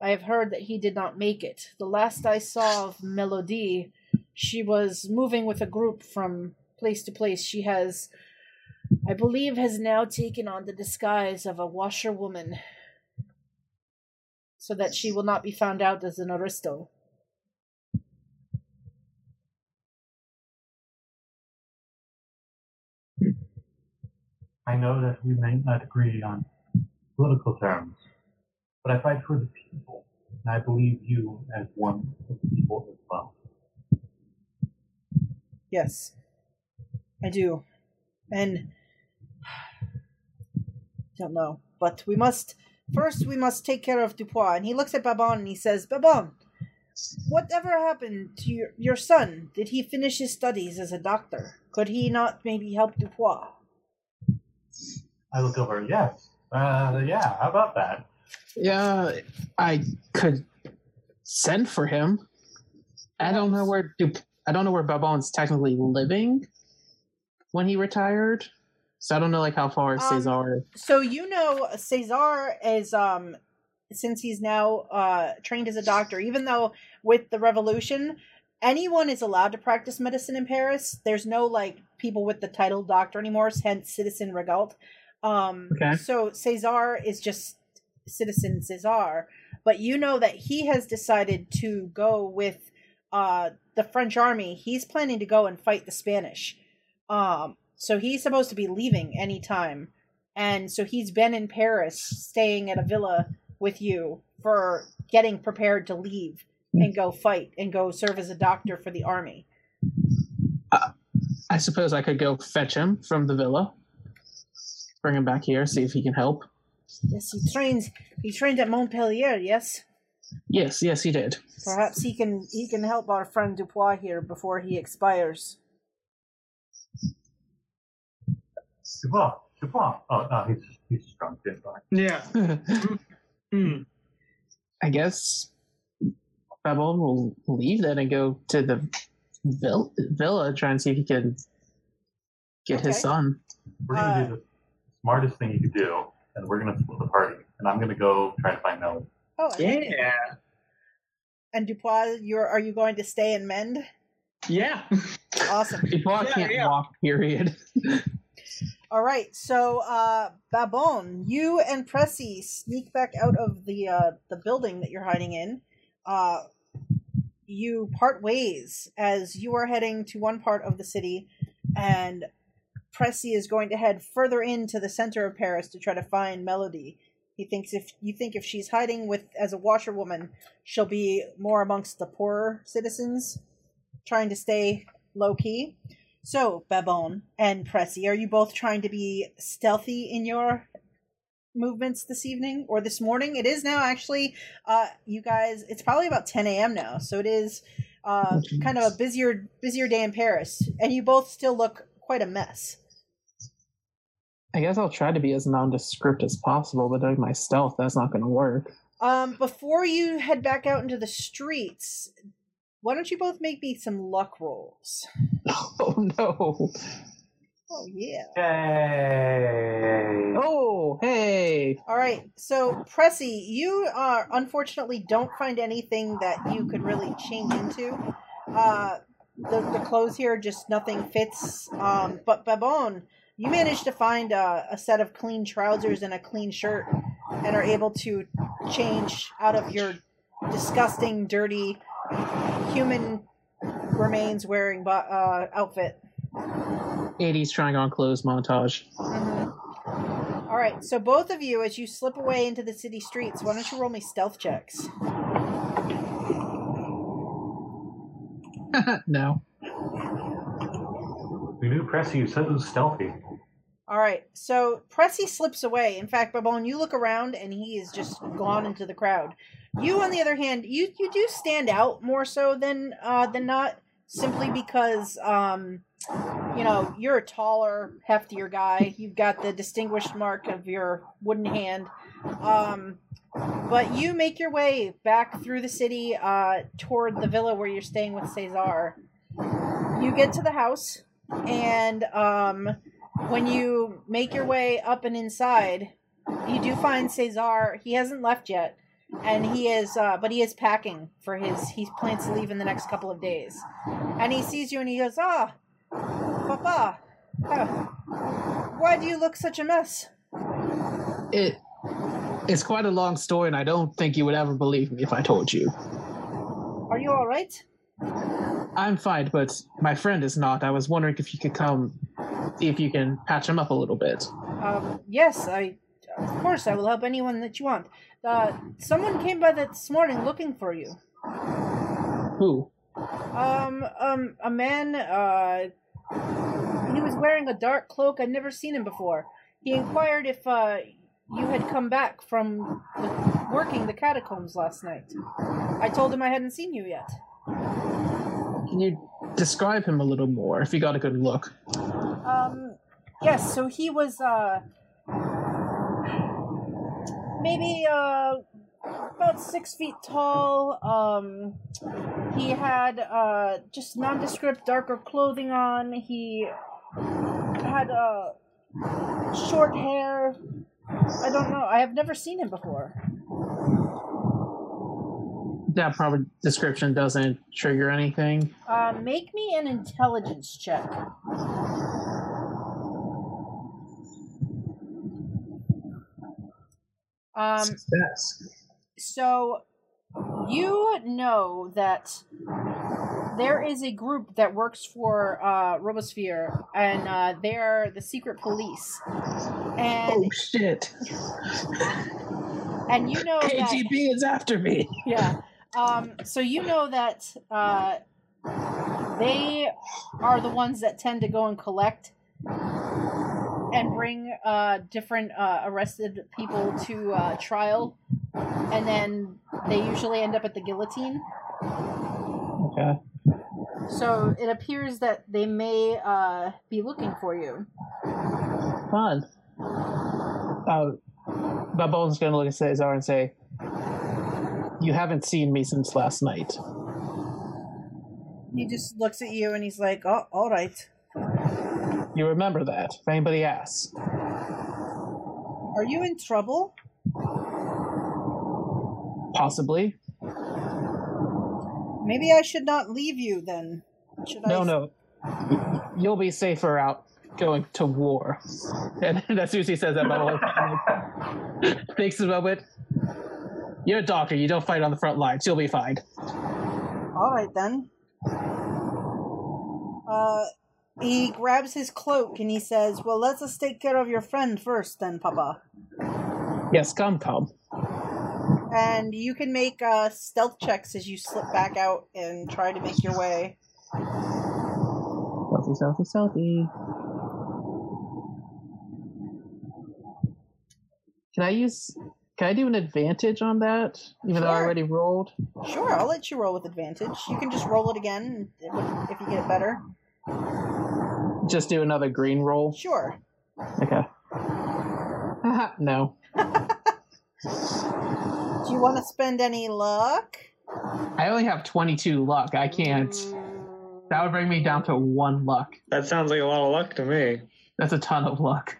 I have heard that he did not make it. The last I saw of Melody, she was moving with a group from place to place. She has, I believe, has now taken on the disguise of a washerwoman so that she will not be found out as an aristo. I know that we may not agree on political terms, but I fight for the people, and I believe you as one of the people as well. Yes, I do. And don't know, but we must first. We must take care of Dupois. And he looks at Babon and he says, "Babon, whatever happened to your your son? Did he finish his studies as a doctor? Could he not maybe help Dupois?" I look over, yes. Uh, yeah, how about that? yeah, I could send for him. I don't know where Dup- I don't know where Babon's technically living when he retired. So I don't know like how far Um, Cesar. So you know, Cesar is um since he's now uh, trained as a doctor, even though with the revolution, anyone is allowed to practice medicine in Paris. There's no like people with the title doctor anymore, hence citizen Regalt. Um, Okay. So Cesar is just citizen Cesar, but you know that he has decided to go with uh, the French army. He's planning to go and fight the Spanish. Um, so he's supposed to be leaving anytime. And so he's been in Paris, staying at a villa with you for getting prepared to leave and go fight and go serve as a doctor for the army. I suppose I could go fetch him from the villa, bring him back here, see if he can help. Yes, he trains. He trained at Montpellier. Yes, Yes, yes, he did. perhaps he can he can help our friend Dupois here before he expires. Dupois, Dupois. Oh, no, he's he's just drunk. Didn't buy. Yeah. Hmm. I guess Babylon will leave then and go to the vil- villa, try and see if he can get his son. We're gonna Uh, do the smartest thing you could do, and we're gonna split the party. And I'm gonna go try to find Melody. Oh, and, Yeah. and Dupois, you're are you going to stay and mend? Yeah. Awesome. Dupois Yeah, can't yeah. walk, period. All right, so uh, Babon, you and Pressy sneak back out of the uh, the building that you're hiding in. Uh, you part ways as you are heading to one part of the city, and Pressy is going to head further into the center of Paris to try to find Melody. He thinks if you think if she's hiding with as a washerwoman, she'll be more amongst the poorer citizens, trying to stay low key. So, Babon and Pressy, are you both trying to be stealthy in your movements this evening or this morning? It is now actually, uh, you guys. It's probably about 10 a.m. now, so it is uh, kind of a busier, busier day in Paris, and you both still look quite a mess. I guess I'll try to be as nondescript as possible, but doing my stealth, that's not going to work. Um, before you head back out into the streets, why don't you both make me some luck rolls? Oh no! Oh yeah. Yay! Oh hey! All right, so Pressy, you uh, unfortunately don't find anything that you could really change into. Uh, the, the clothes here just nothing fits. Um, but Babon, you managed to find uh, a set of clean trousers and a clean shirt, and are able to change out of your disgusting, dirty, human remains wearing bo- uh, outfit. 80s trying on clothes montage. Mhm. All right, so both of you, as you slip away into the city streets, why don't you roll me stealth checks? no. We knew Pressy. You said it was stealthy. All right, so Pressy slips away. In fact, Babone, you look around and he is just gone into the crowd. You, on the other hand, you you do stand out more so than uh, than not, simply because um, you know you're a taller, heftier guy. You've got the distinguished mark of your wooden hand. Um, but you make your way back through the city uh, toward the villa where you're staying with Cesar. You get to the house, and um, when you make your way up and inside, you do find Cesar. He hasn't left yet, and he is, uh, but he is packing for his. He plans to leave in the next couple of days, and he sees you and he goes, "Ah, Papa, huh, why do you look such a mess?" It it's quite a long story, and I don't think you would ever believe me if I told you. Are you all right? I'm fine, but my friend is not. I was wondering if you could come, see if you can patch him up a little bit. Um, yes, I. Of course, I will help anyone that you want. Uh, someone came by this morning looking for you. Who? Um, um, a man, uh, he was wearing a dark cloak. I'd never seen him before. He inquired if, uh, you had come back from the, working the catacombs last night. I told him I hadn't seen you yet. Can you describe him a little more if you got a good look? Um, yes, so he was, uh, maybe, uh, about six feet tall. Um, he had, uh, just nondescript darker clothing on. He had, uh, short hair. I don't know. I have never seen him before. that probably description doesn't trigger anything. Uh, make me an intelligence check. Um, Success. so you know that there is a group that works for uh, Robespierre, and uh, they're the secret police. And Oh shit! and you know that KGB is after me. yeah. Um, so you know that uh, they are the ones that tend to go and collect and bring uh, different uh, arrested people to uh, trial, and then they usually end up at the guillotine. Okay. So it appears that they may uh, be looking for you. Fun. Uh, Babone's gonna look at Cesar and say, "You haven't seen me since last night." He just looks at you and he's like, "Oh, all right. You remember that? If anybody asks, Are you in trouble?" possibly. Maybe I should not leave you then. Should I No, no. You'll be safer out going to war. And as soon as he says that, Babone thinks a moment. You're a doctor. You don't fight on the front lines. You'll be fine. All right then. Uh, he grabs his cloak and he says, "Well, let us just take care of your friend first, then, Papa." Yes, come, come. And you can make uh, stealth checks as you slip back out and try to make your way. Stealthy, stealthy, stealthy. Can I use? Can I do an advantage on that, even though I already rolled? Sure, I'll let you roll with advantage. You can just roll it again if you get it better. Just do another green roll. Sure. Okay. no, Do you want to spend any luck? I only have twenty-two luck. I can't. That would bring me down to one luck. That sounds like a lot of luck to me. That's a ton of luck.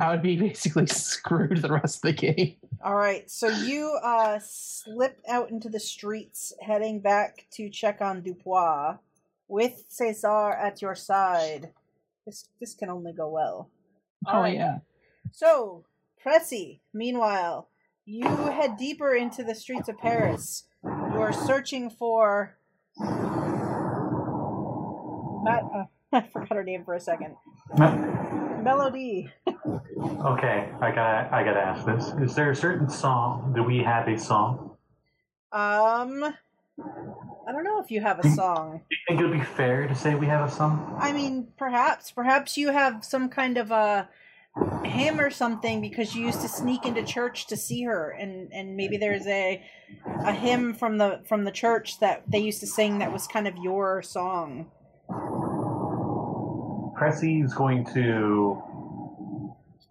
I would be basically screwed the rest of the game. All right, so you uh slip out into the streets, heading back to check on Dupois, with Cesar at your side. This this can only go well. Oh Alright. yeah. So, Pressy, meanwhile, you head deeper into the streets of Paris. You are searching for. Matt, uh, I forgot her name for a second. Melody. Okay, I gotta I gotta ask this. Is there a certain song? Do we have a song? Um, I don't know if you have a song. Do you think it would be fair to say we have a song? I mean, perhaps, perhaps you have some kind of a hymn or something because you used to sneak into church to see her, and and maybe there's a a hymn from the from the church that they used to sing that was kind of your song. Pressy is going to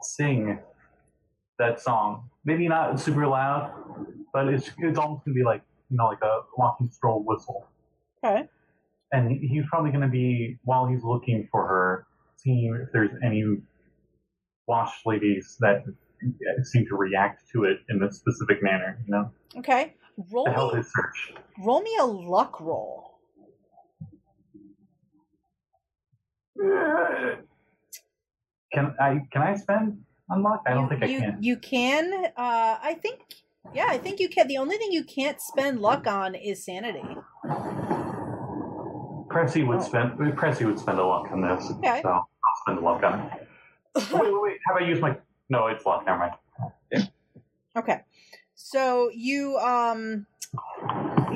sing that song. Maybe not super loud, but it's it's almost gonna be like you know like a walking stroll whistle. Okay. And he's probably gonna be while he's looking for her, seeing if there's any wash ladies that seem to react to it in a specific manner. You know, Okay. Roll to help me, his search. roll me a luck roll. Can I can I spend on luck? I don't you, think I you, can. You can. Uh, I think. Yeah, I think you can. The only thing you can't spend luck on is sanity. Pressy would spend Pressy would spend a luck on this. Okay. So I'll spend a luck on it. wait, wait, wait. Have I used my No, it's luck, never mind. Okay. So you um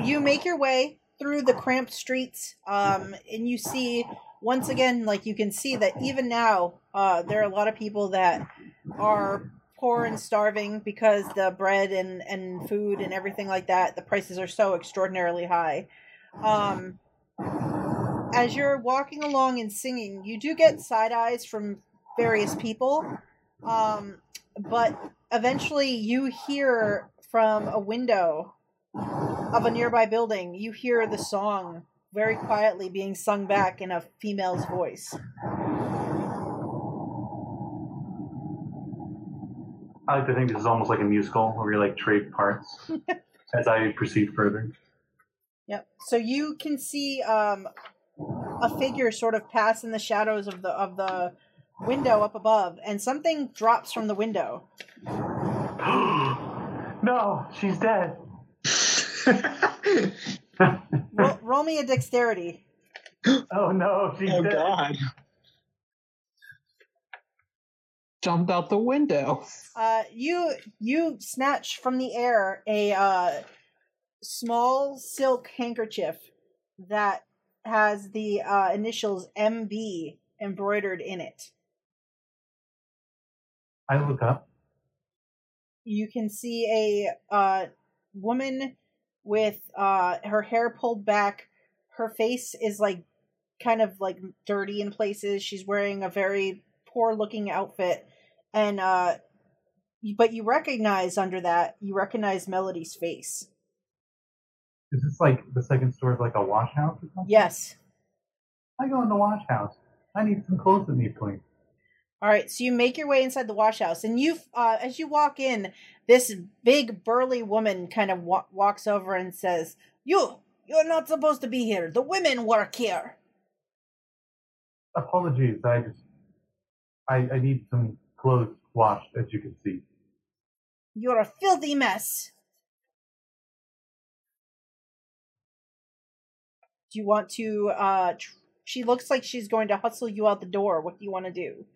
you make your way through the cramped streets um and you see once again like you can see that even now uh there are a lot of people that are poor and starving because the bread and and food and everything like that the prices are so extraordinarily high. Um as you're walking along and singing, you do get side eyes from various people. Um but eventually you hear from a window of a nearby building you hear the song very quietly being sung back in a female's voice I like to think this is almost like a musical where we like trade parts as I proceed further. Yep. So you can see um, a figure sort of pass in the shadows of the of the window up above, and something drops from the window. no, she's dead. Roll, roll me a dexterity. oh no, she's oh dead. God. Jumped out the window. Uh, you you snatch from the air a uh, small silk handkerchief that has the uh, initials MB embroidered in it. I look up. You can see a uh, woman with uh, her hair pulled back. Her face is like kind of like dirty in places. She's wearing a very poor looking outfit, and uh, but you recognize under that you recognize Melody's face. Is this like the second story of like a wash house or something? Yes. I go in the wash house. I need some clothes that need cleaned. All right, so you make your way inside the wash house, and you, uh, as you walk in, this big burly woman kind of wa- walks over and says, "You, you're not supposed to be here. The women work here." Apologies, I just I, I need some clothes washed, as you can see. You're a filthy mess. Do you want to? Uh, tr- she looks like she's going to hustle you out the door. What do you want to do?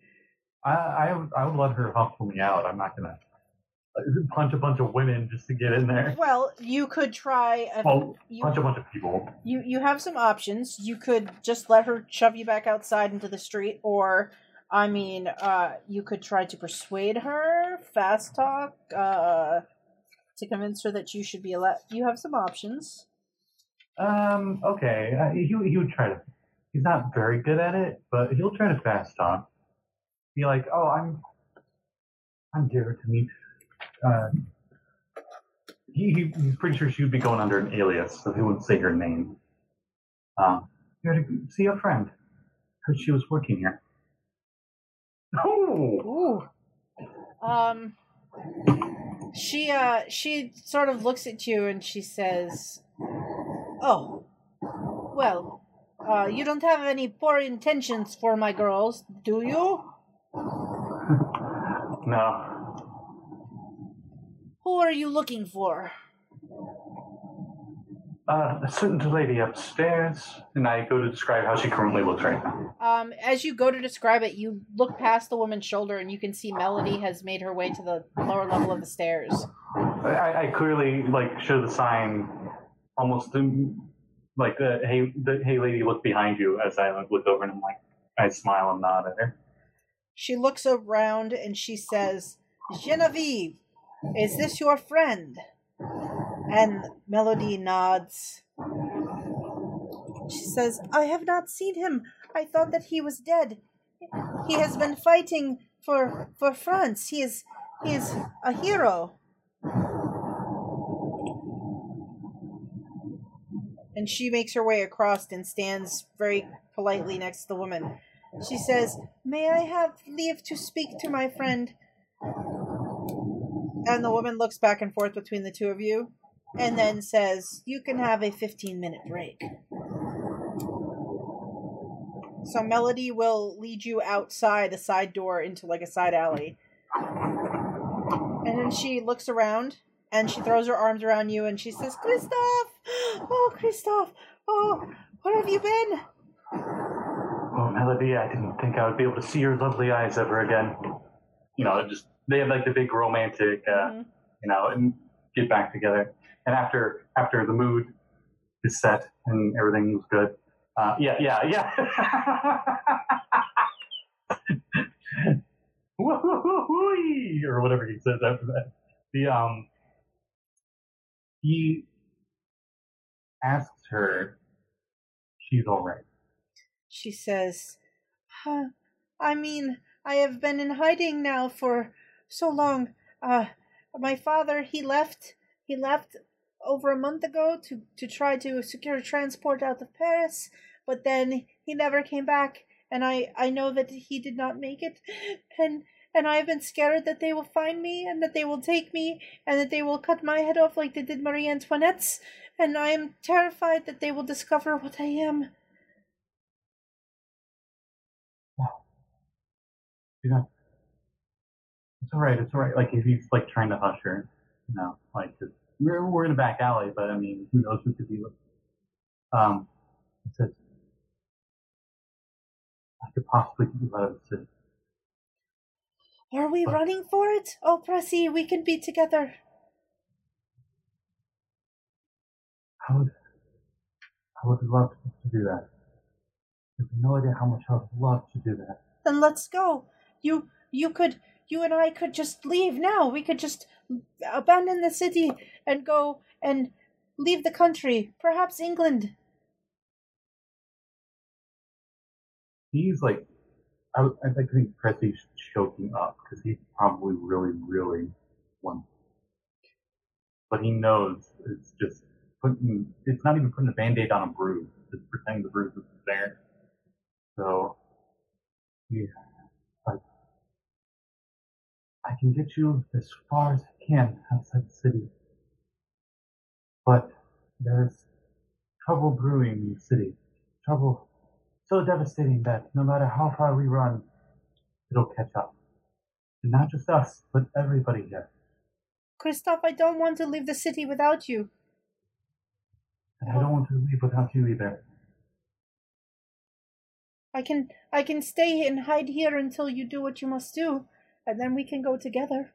I I would, I would let her hustle me out. I'm not gonna punch a bunch of women just to get in there. Well, you could try. A, Well, you, punch a bunch of people. you you have some options. You could just let her shove you back outside into the street, or I mean, uh, you could try to persuade her, fast talk, uh, to convince her that you should be allowed. You have some options. Um, okay. Uh, he he would try to. He's not very good at it, but he'll try to fast talk. Be like, oh, I'm I'm here to meet. Uh, he, he he's pretty sure she would be going under an alias, so he wouldn't say her name. Um, here to see a friend. Heard she was working here. Oh, Ooh. Um. She uh she sort of looks at you and she says, "Oh, well, uh, you don't have any poor intentions for my girls, do you? no. Who are you looking for?" Uh, a certain lady upstairs, and I go to describe how she currently looks right now. Um, as you go to describe it, you look past the woman's shoulder and you can see Melody has made her way to the lower level of the stairs. I, I clearly like show the sign, almost um, like the hey, the hey lady, look behind you. As I look over and I'm like, I smile and nod at her. She looks around and she says, Genevieve, is this your friend? And Melody nods. She says, I have not seen him. I thought that he was dead. He has been fighting for for France. He is he is a hero. And she makes her way across and stands very politely next to the woman. She says, May I have leave to speak to my friend? And the woman looks back and forth between the two of you and then says, You can have a 15 minute break. So Melody will lead you outside a side door into like a side alley. And then she looks around and she throws her arms around you and she says, Christoph! Oh, Christoph! Oh, where have you been? Oh, Melody, I didn't think I would be able to see your lovely eyes ever again. You know, just they have like the big romantic, uh, Mhm. you know, and get back together. And after after the mood is set and everything's good, uh, yeah, yeah, yeah. Or whatever he says after that. The um, he asks her, she's all right. She says, huh, I mean, I have been in hiding now for so long. Uh, my father, he left, he left over a month ago to, to try to secure transport out of Paris, but then he never came back, and I, I know that he did not make it, and, and I have been scared that they will find me and that they will take me and that they will cut my head off like they did Marie Antoinette's, and I am terrified that they will discover what I am. You're not. It's all right. It's all right. Like if he's like trying to hush her, you know, like 'cause we're we're in a back alley, but I mean, who knows who could be with. Um, it says, I could possibly get you out of the city. Are we What? running for it? Oh, Pressy, we can be together. I would, I would love to do that. You have no idea how much I would love to do that. Then let's go. You, you could, you and I could just leave now. We could just abandon the city and go and leave the country. Perhaps England. He's like, I, I think Pressy's choking up because he probably really, really wants. But he knows it's just putting, it's not even putting a band aid on a bruise, it's pretending the bruise is there. So, yeah, I can get you as far as I can outside the city. But there's trouble brewing in the city. Trouble so devastating that no matter how far we run, it'll catch up. And not just us, but everybody here. Christoph, I don't want to leave the city without you. And I don't want to leave without you either. I can, I can stay and hide here until you do what you must do, and then we can go together.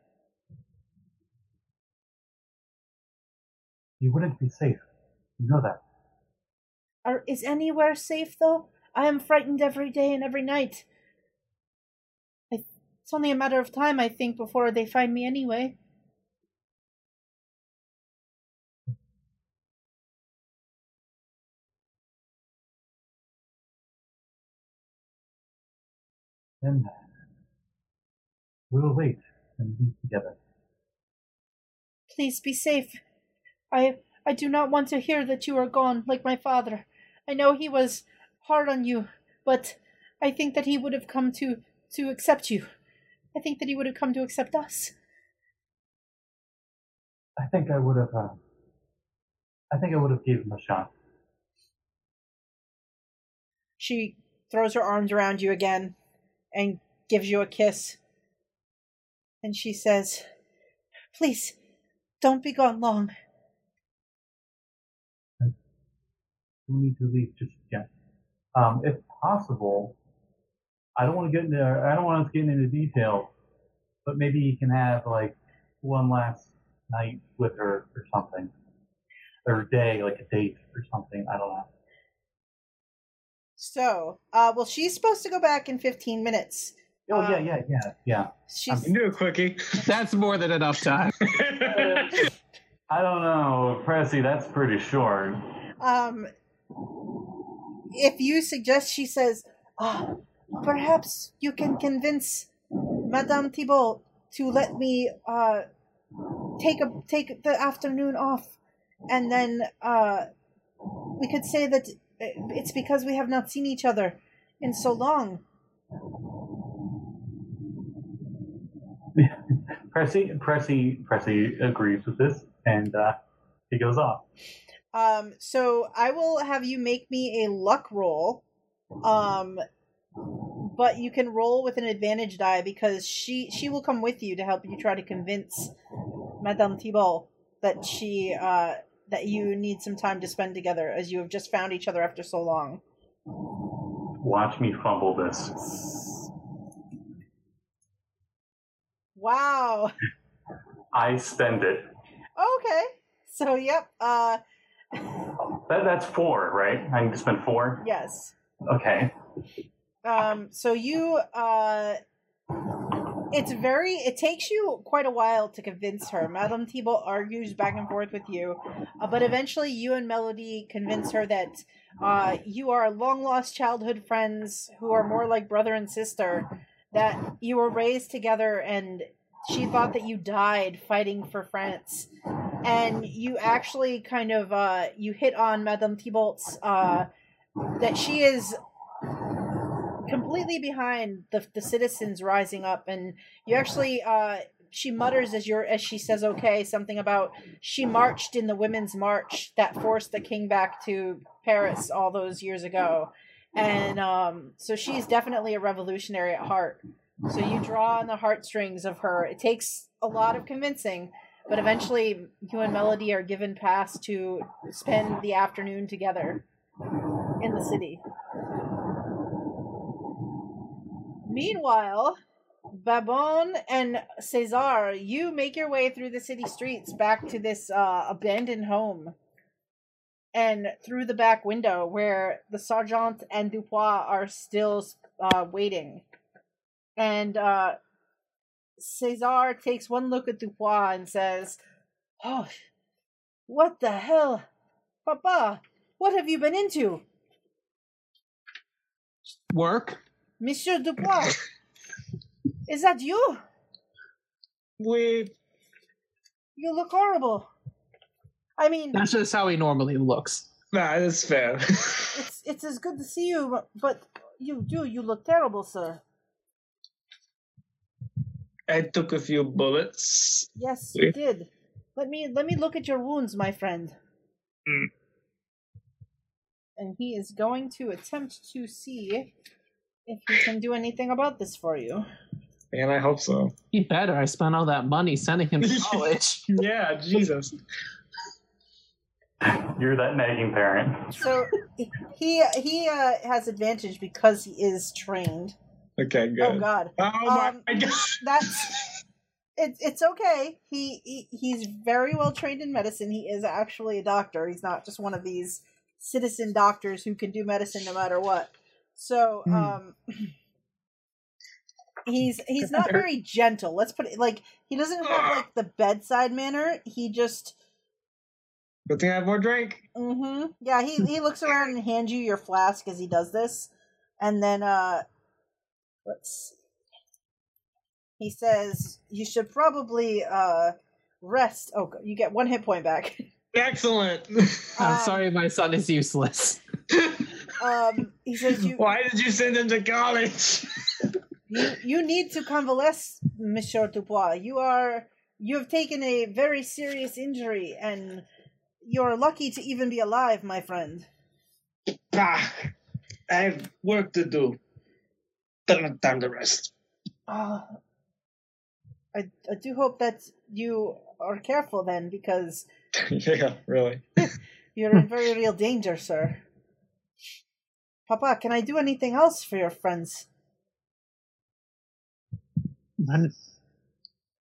You wouldn't be safe. You know that. Are, is anywhere safe though? I am frightened every day and every night. I, it's only a matter of time, I think, before they find me anyway. Then uh, we'll wait and be together. Please be safe. I I do not want to hear that you are gone, like my father. I know he was hard on you, but I think that he would have come to to accept you. I think that he would have come to accept us. I think I would have. Uh, I think I would have given him a shot. She throws her arms around you again and gives you a kiss. And she says, Please, don't be gone long. We need to leave just yet. Um, if possible, I don't want to get into. I don't want us getting into detail, but maybe you can have like one last night with her or something, or day, like a date or something. I don't know. So, uh, well, she's supposed to go back in 15 minutes. Oh yeah, Um, yeah, yeah, yeah. She's. You can do a quickie. That's more than enough time. I don't know, Pressy. That's pretty short. Um, if you suggest, she says, ah, perhaps you can convince Madame Thibault to let me uh, take a take the afternoon off, and then uh, we could say that it's because we have not seen each other in so long. Pressy, Pressy, Pressy agrees with this, and uh, he goes off. Um, so I will have you make me a luck roll. Um, but you can roll with an advantage die because she she will come with you to help you try to convince Madame Thibault that she uh that you need some time to spend together as you have just found each other after so long. Watch me fumble this. Wow. I spend it. Okay. So yep. Uh That, that's four, right? I need to spend four. yes. Okay. Um, so you, uh, it's very, it takes you quite a while to convince her. Madame Thibault argues back and forth with you, uh, but eventually you and Melody convince her that uh, you are long lost childhood friends who are more like brother and sister, that you were raised together and she thought that you died fighting for France. And you actually kind of, uh, you hit on Madame Thibault's, uh, that she is completely behind the the citizens rising up, and you actually uh, she mutters as you're as she says okay something about she marched in the women's march that forced the king back to Paris all those years ago, and um, so she's definitely a revolutionary at heart. So you draw on the heartstrings of her. It takes a lot of convincing, but eventually you and Melody are given pass to spend the afternoon together in the city. Meanwhile, Babon and Cesar, you make your way through the city streets back to this uh, abandoned home. And through the back window where the sergeant and Dupois are still uh, waiting. And uh, Cesar takes one look at Dupois and says, Oh, what the hell? Papa, what have you been into? Work. Monsieur Dupois, is that you? We You look horrible. I mean, That's just how he normally looks. nah, that's fair. it's it's as good to see you, but, but you do you look terrible, sir. I took a few bullets. Yes, you did. Let me let me look at your wounds, my friend. Hmm. And he is going to attempt to see if he can do anything about this for you. And I hope so. He better. I spent all that money sending him to college. Yeah, Jesus. You're that nagging parent. So he he uh, has advantage because he is trained. Okay, good. Oh God. Oh my Um, god. that's it's it's okay. He, he he's very well trained in medicine. He is actually a doctor. He's not just one of these citizen doctors who can do medicine no matter what. So Hmm. um he's he's not very gentle. Let's put it like he doesn't have like the bedside manner. He just Good thing I have more drink. Mm-hmm. Yeah, he he looks around and hands you your flask as he does this, and then uh, let's. See. He says you should probably uh rest. Oh, you get one hit point back. Excellent. I'm Um, sorry, my son is useless. Um, he says you Why did you send him to college? you you need to convalesce, Monsieur Dupois. You are you have taken a very serious injury, and you're lucky to even be alive, my friend. ah, I have work to do. Don't have time to rest. Uh, I, I do hope that you are careful then, because yeah, really. you're in very real danger, sir. Papa, can I do anything else for your friends?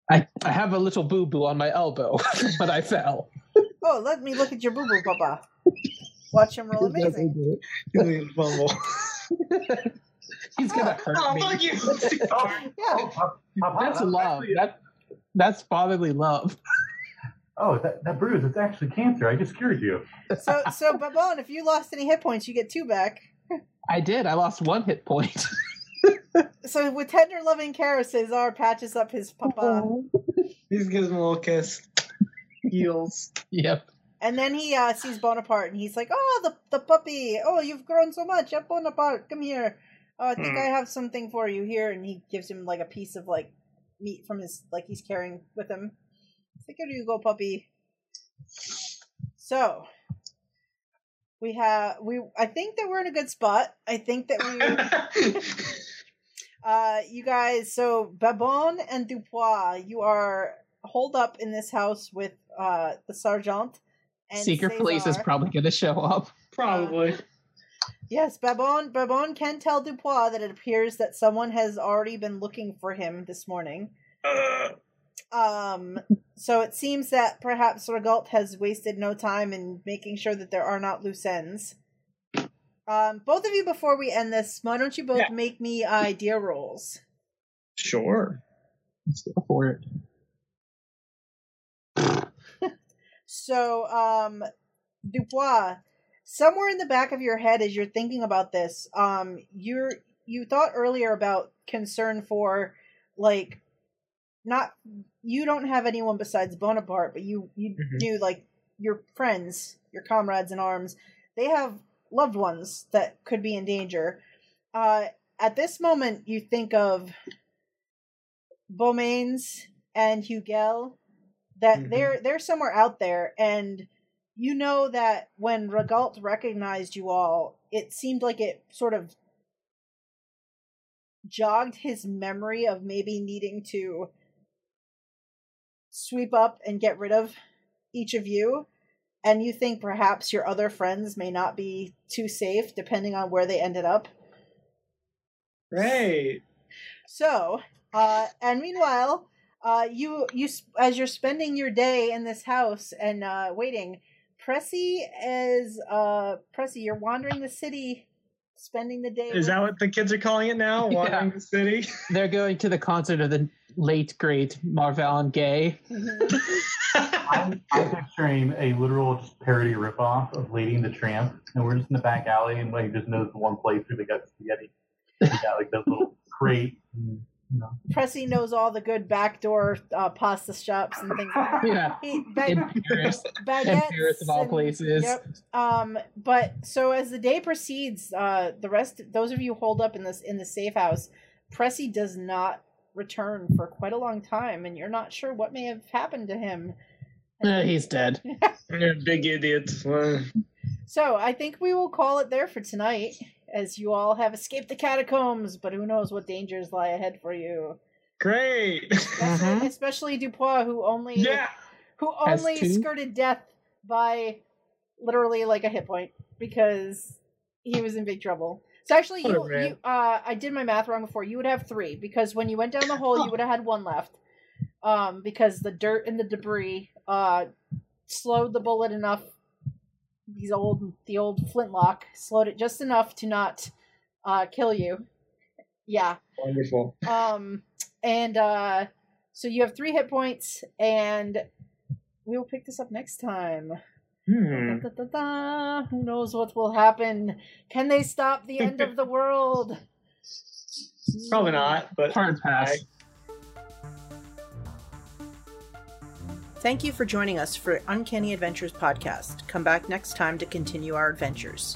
I, I have a little boo boo on my elbow, but I fell. Oh, let me look at your boo boo, Papa. Watch him roll amazing. You need to fumble. He's gonna hurt oh, me. fuck you! Yeah. Oh, Papa, That's that's love. actually- That, that's fatherly love. oh, that, that bruise, it's actually cancer. I just cured you. So, so Babon, if you lost any hit points, you get two back. I did. I lost one hit point. So, with tender, loving care, Cesar patches up his Papa, He just gives him a little kiss. Heals. yep. and then he uh, sees Bonaparte, and he's like, "Oh, the the puppy! Oh, you've grown so much, yeah, Bonaparte, come here. Oh, I think Hmm. I have something for you here." And he gives him like a piece of like meat from his like he's carrying with him. He's like, "Here you go, puppy." So we have we. I think that we're in a good spot. I think that we. Uh, you guys, so Babon and Dupois, you are holed up in this house with uh the sergeant. And Secret police is probably gonna show up. Probably. Yes, Babon. Babon can tell Dupois that it appears that someone has already been looking for him this morning. Uh, Um, so it seems that perhaps Regault has wasted no time in making sure that there are not loose ends. Um, both of you, before we end this, why don't you both Yeah. make me idea rolls? sure. Let's go for it. So, um, Dupois, somewhere in the back of your head, as you're thinking about this, um, you're you thought earlier about concern for like not you don't have anyone besides Bonaparte, but you you Mhm. knew like your friends, your comrades in arms, they have loved ones that could be in danger. Uh, at this moment, you think of Beaumains and Hugel, that Mhm. they're they're somewhere out there, and you know that when Regalt recognized you all, it seemed like it sort of jogged his memory of maybe needing to sweep up and get rid of each of you and you think perhaps your other friends may not be too safe depending on where they ended up Right. so uh and meanwhile uh you you as you're spending your day in this house and uh waiting pressy is uh pressy you're wandering the city spending the day Is with- that what the kids are calling it now? Yeah. Wandering the city? They're going to the concert of the late great Marvin Gaye. Mhm. I'm, I'm picturing a literal just parody ripoff of Lady and the Tramp, and we're just in the back alley, and like just knows the one place where they got spaghetti. They got like that little crate. And, you know. Pressy knows all the good backdoor uh, pasta shops and things like that. Yeah. He, ba- In Paris. baguettes In Paris of all and- places. Yep. Um, but so as the day proceeds, uh, the rest, those of you hold up in this in the safe house, Pressy does not return for quite a long time, and you're not sure what may have happened to him. Uh, he's dead. You're big idiot. So I think we will call it there for tonight, as you all have escaped the catacombs. But who knows what dangers lie ahead for you? Great. Especially, Mhm. especially Dupois, who only Yeah. who only skirted death by literally like a hit point because he was in big trouble. So actually, you, you uh, I did my math wrong before. You would have three because when you went down the hole, you would have had one left. Um, because the dirt and the debris uh slowed the bullet enough. These old the old flintlock slowed it just enough to not uh kill you. Yeah. Wonderful. Um, and uh, so you have three hit points, and we will pick this up next time. Hmm. Da, da, da, da. Who knows what will happen? Can they stop the end of the world? Probably not, but Hard pass. Thank you for joining us for Uncanny Adventures podcast. Come back next time to continue our adventures.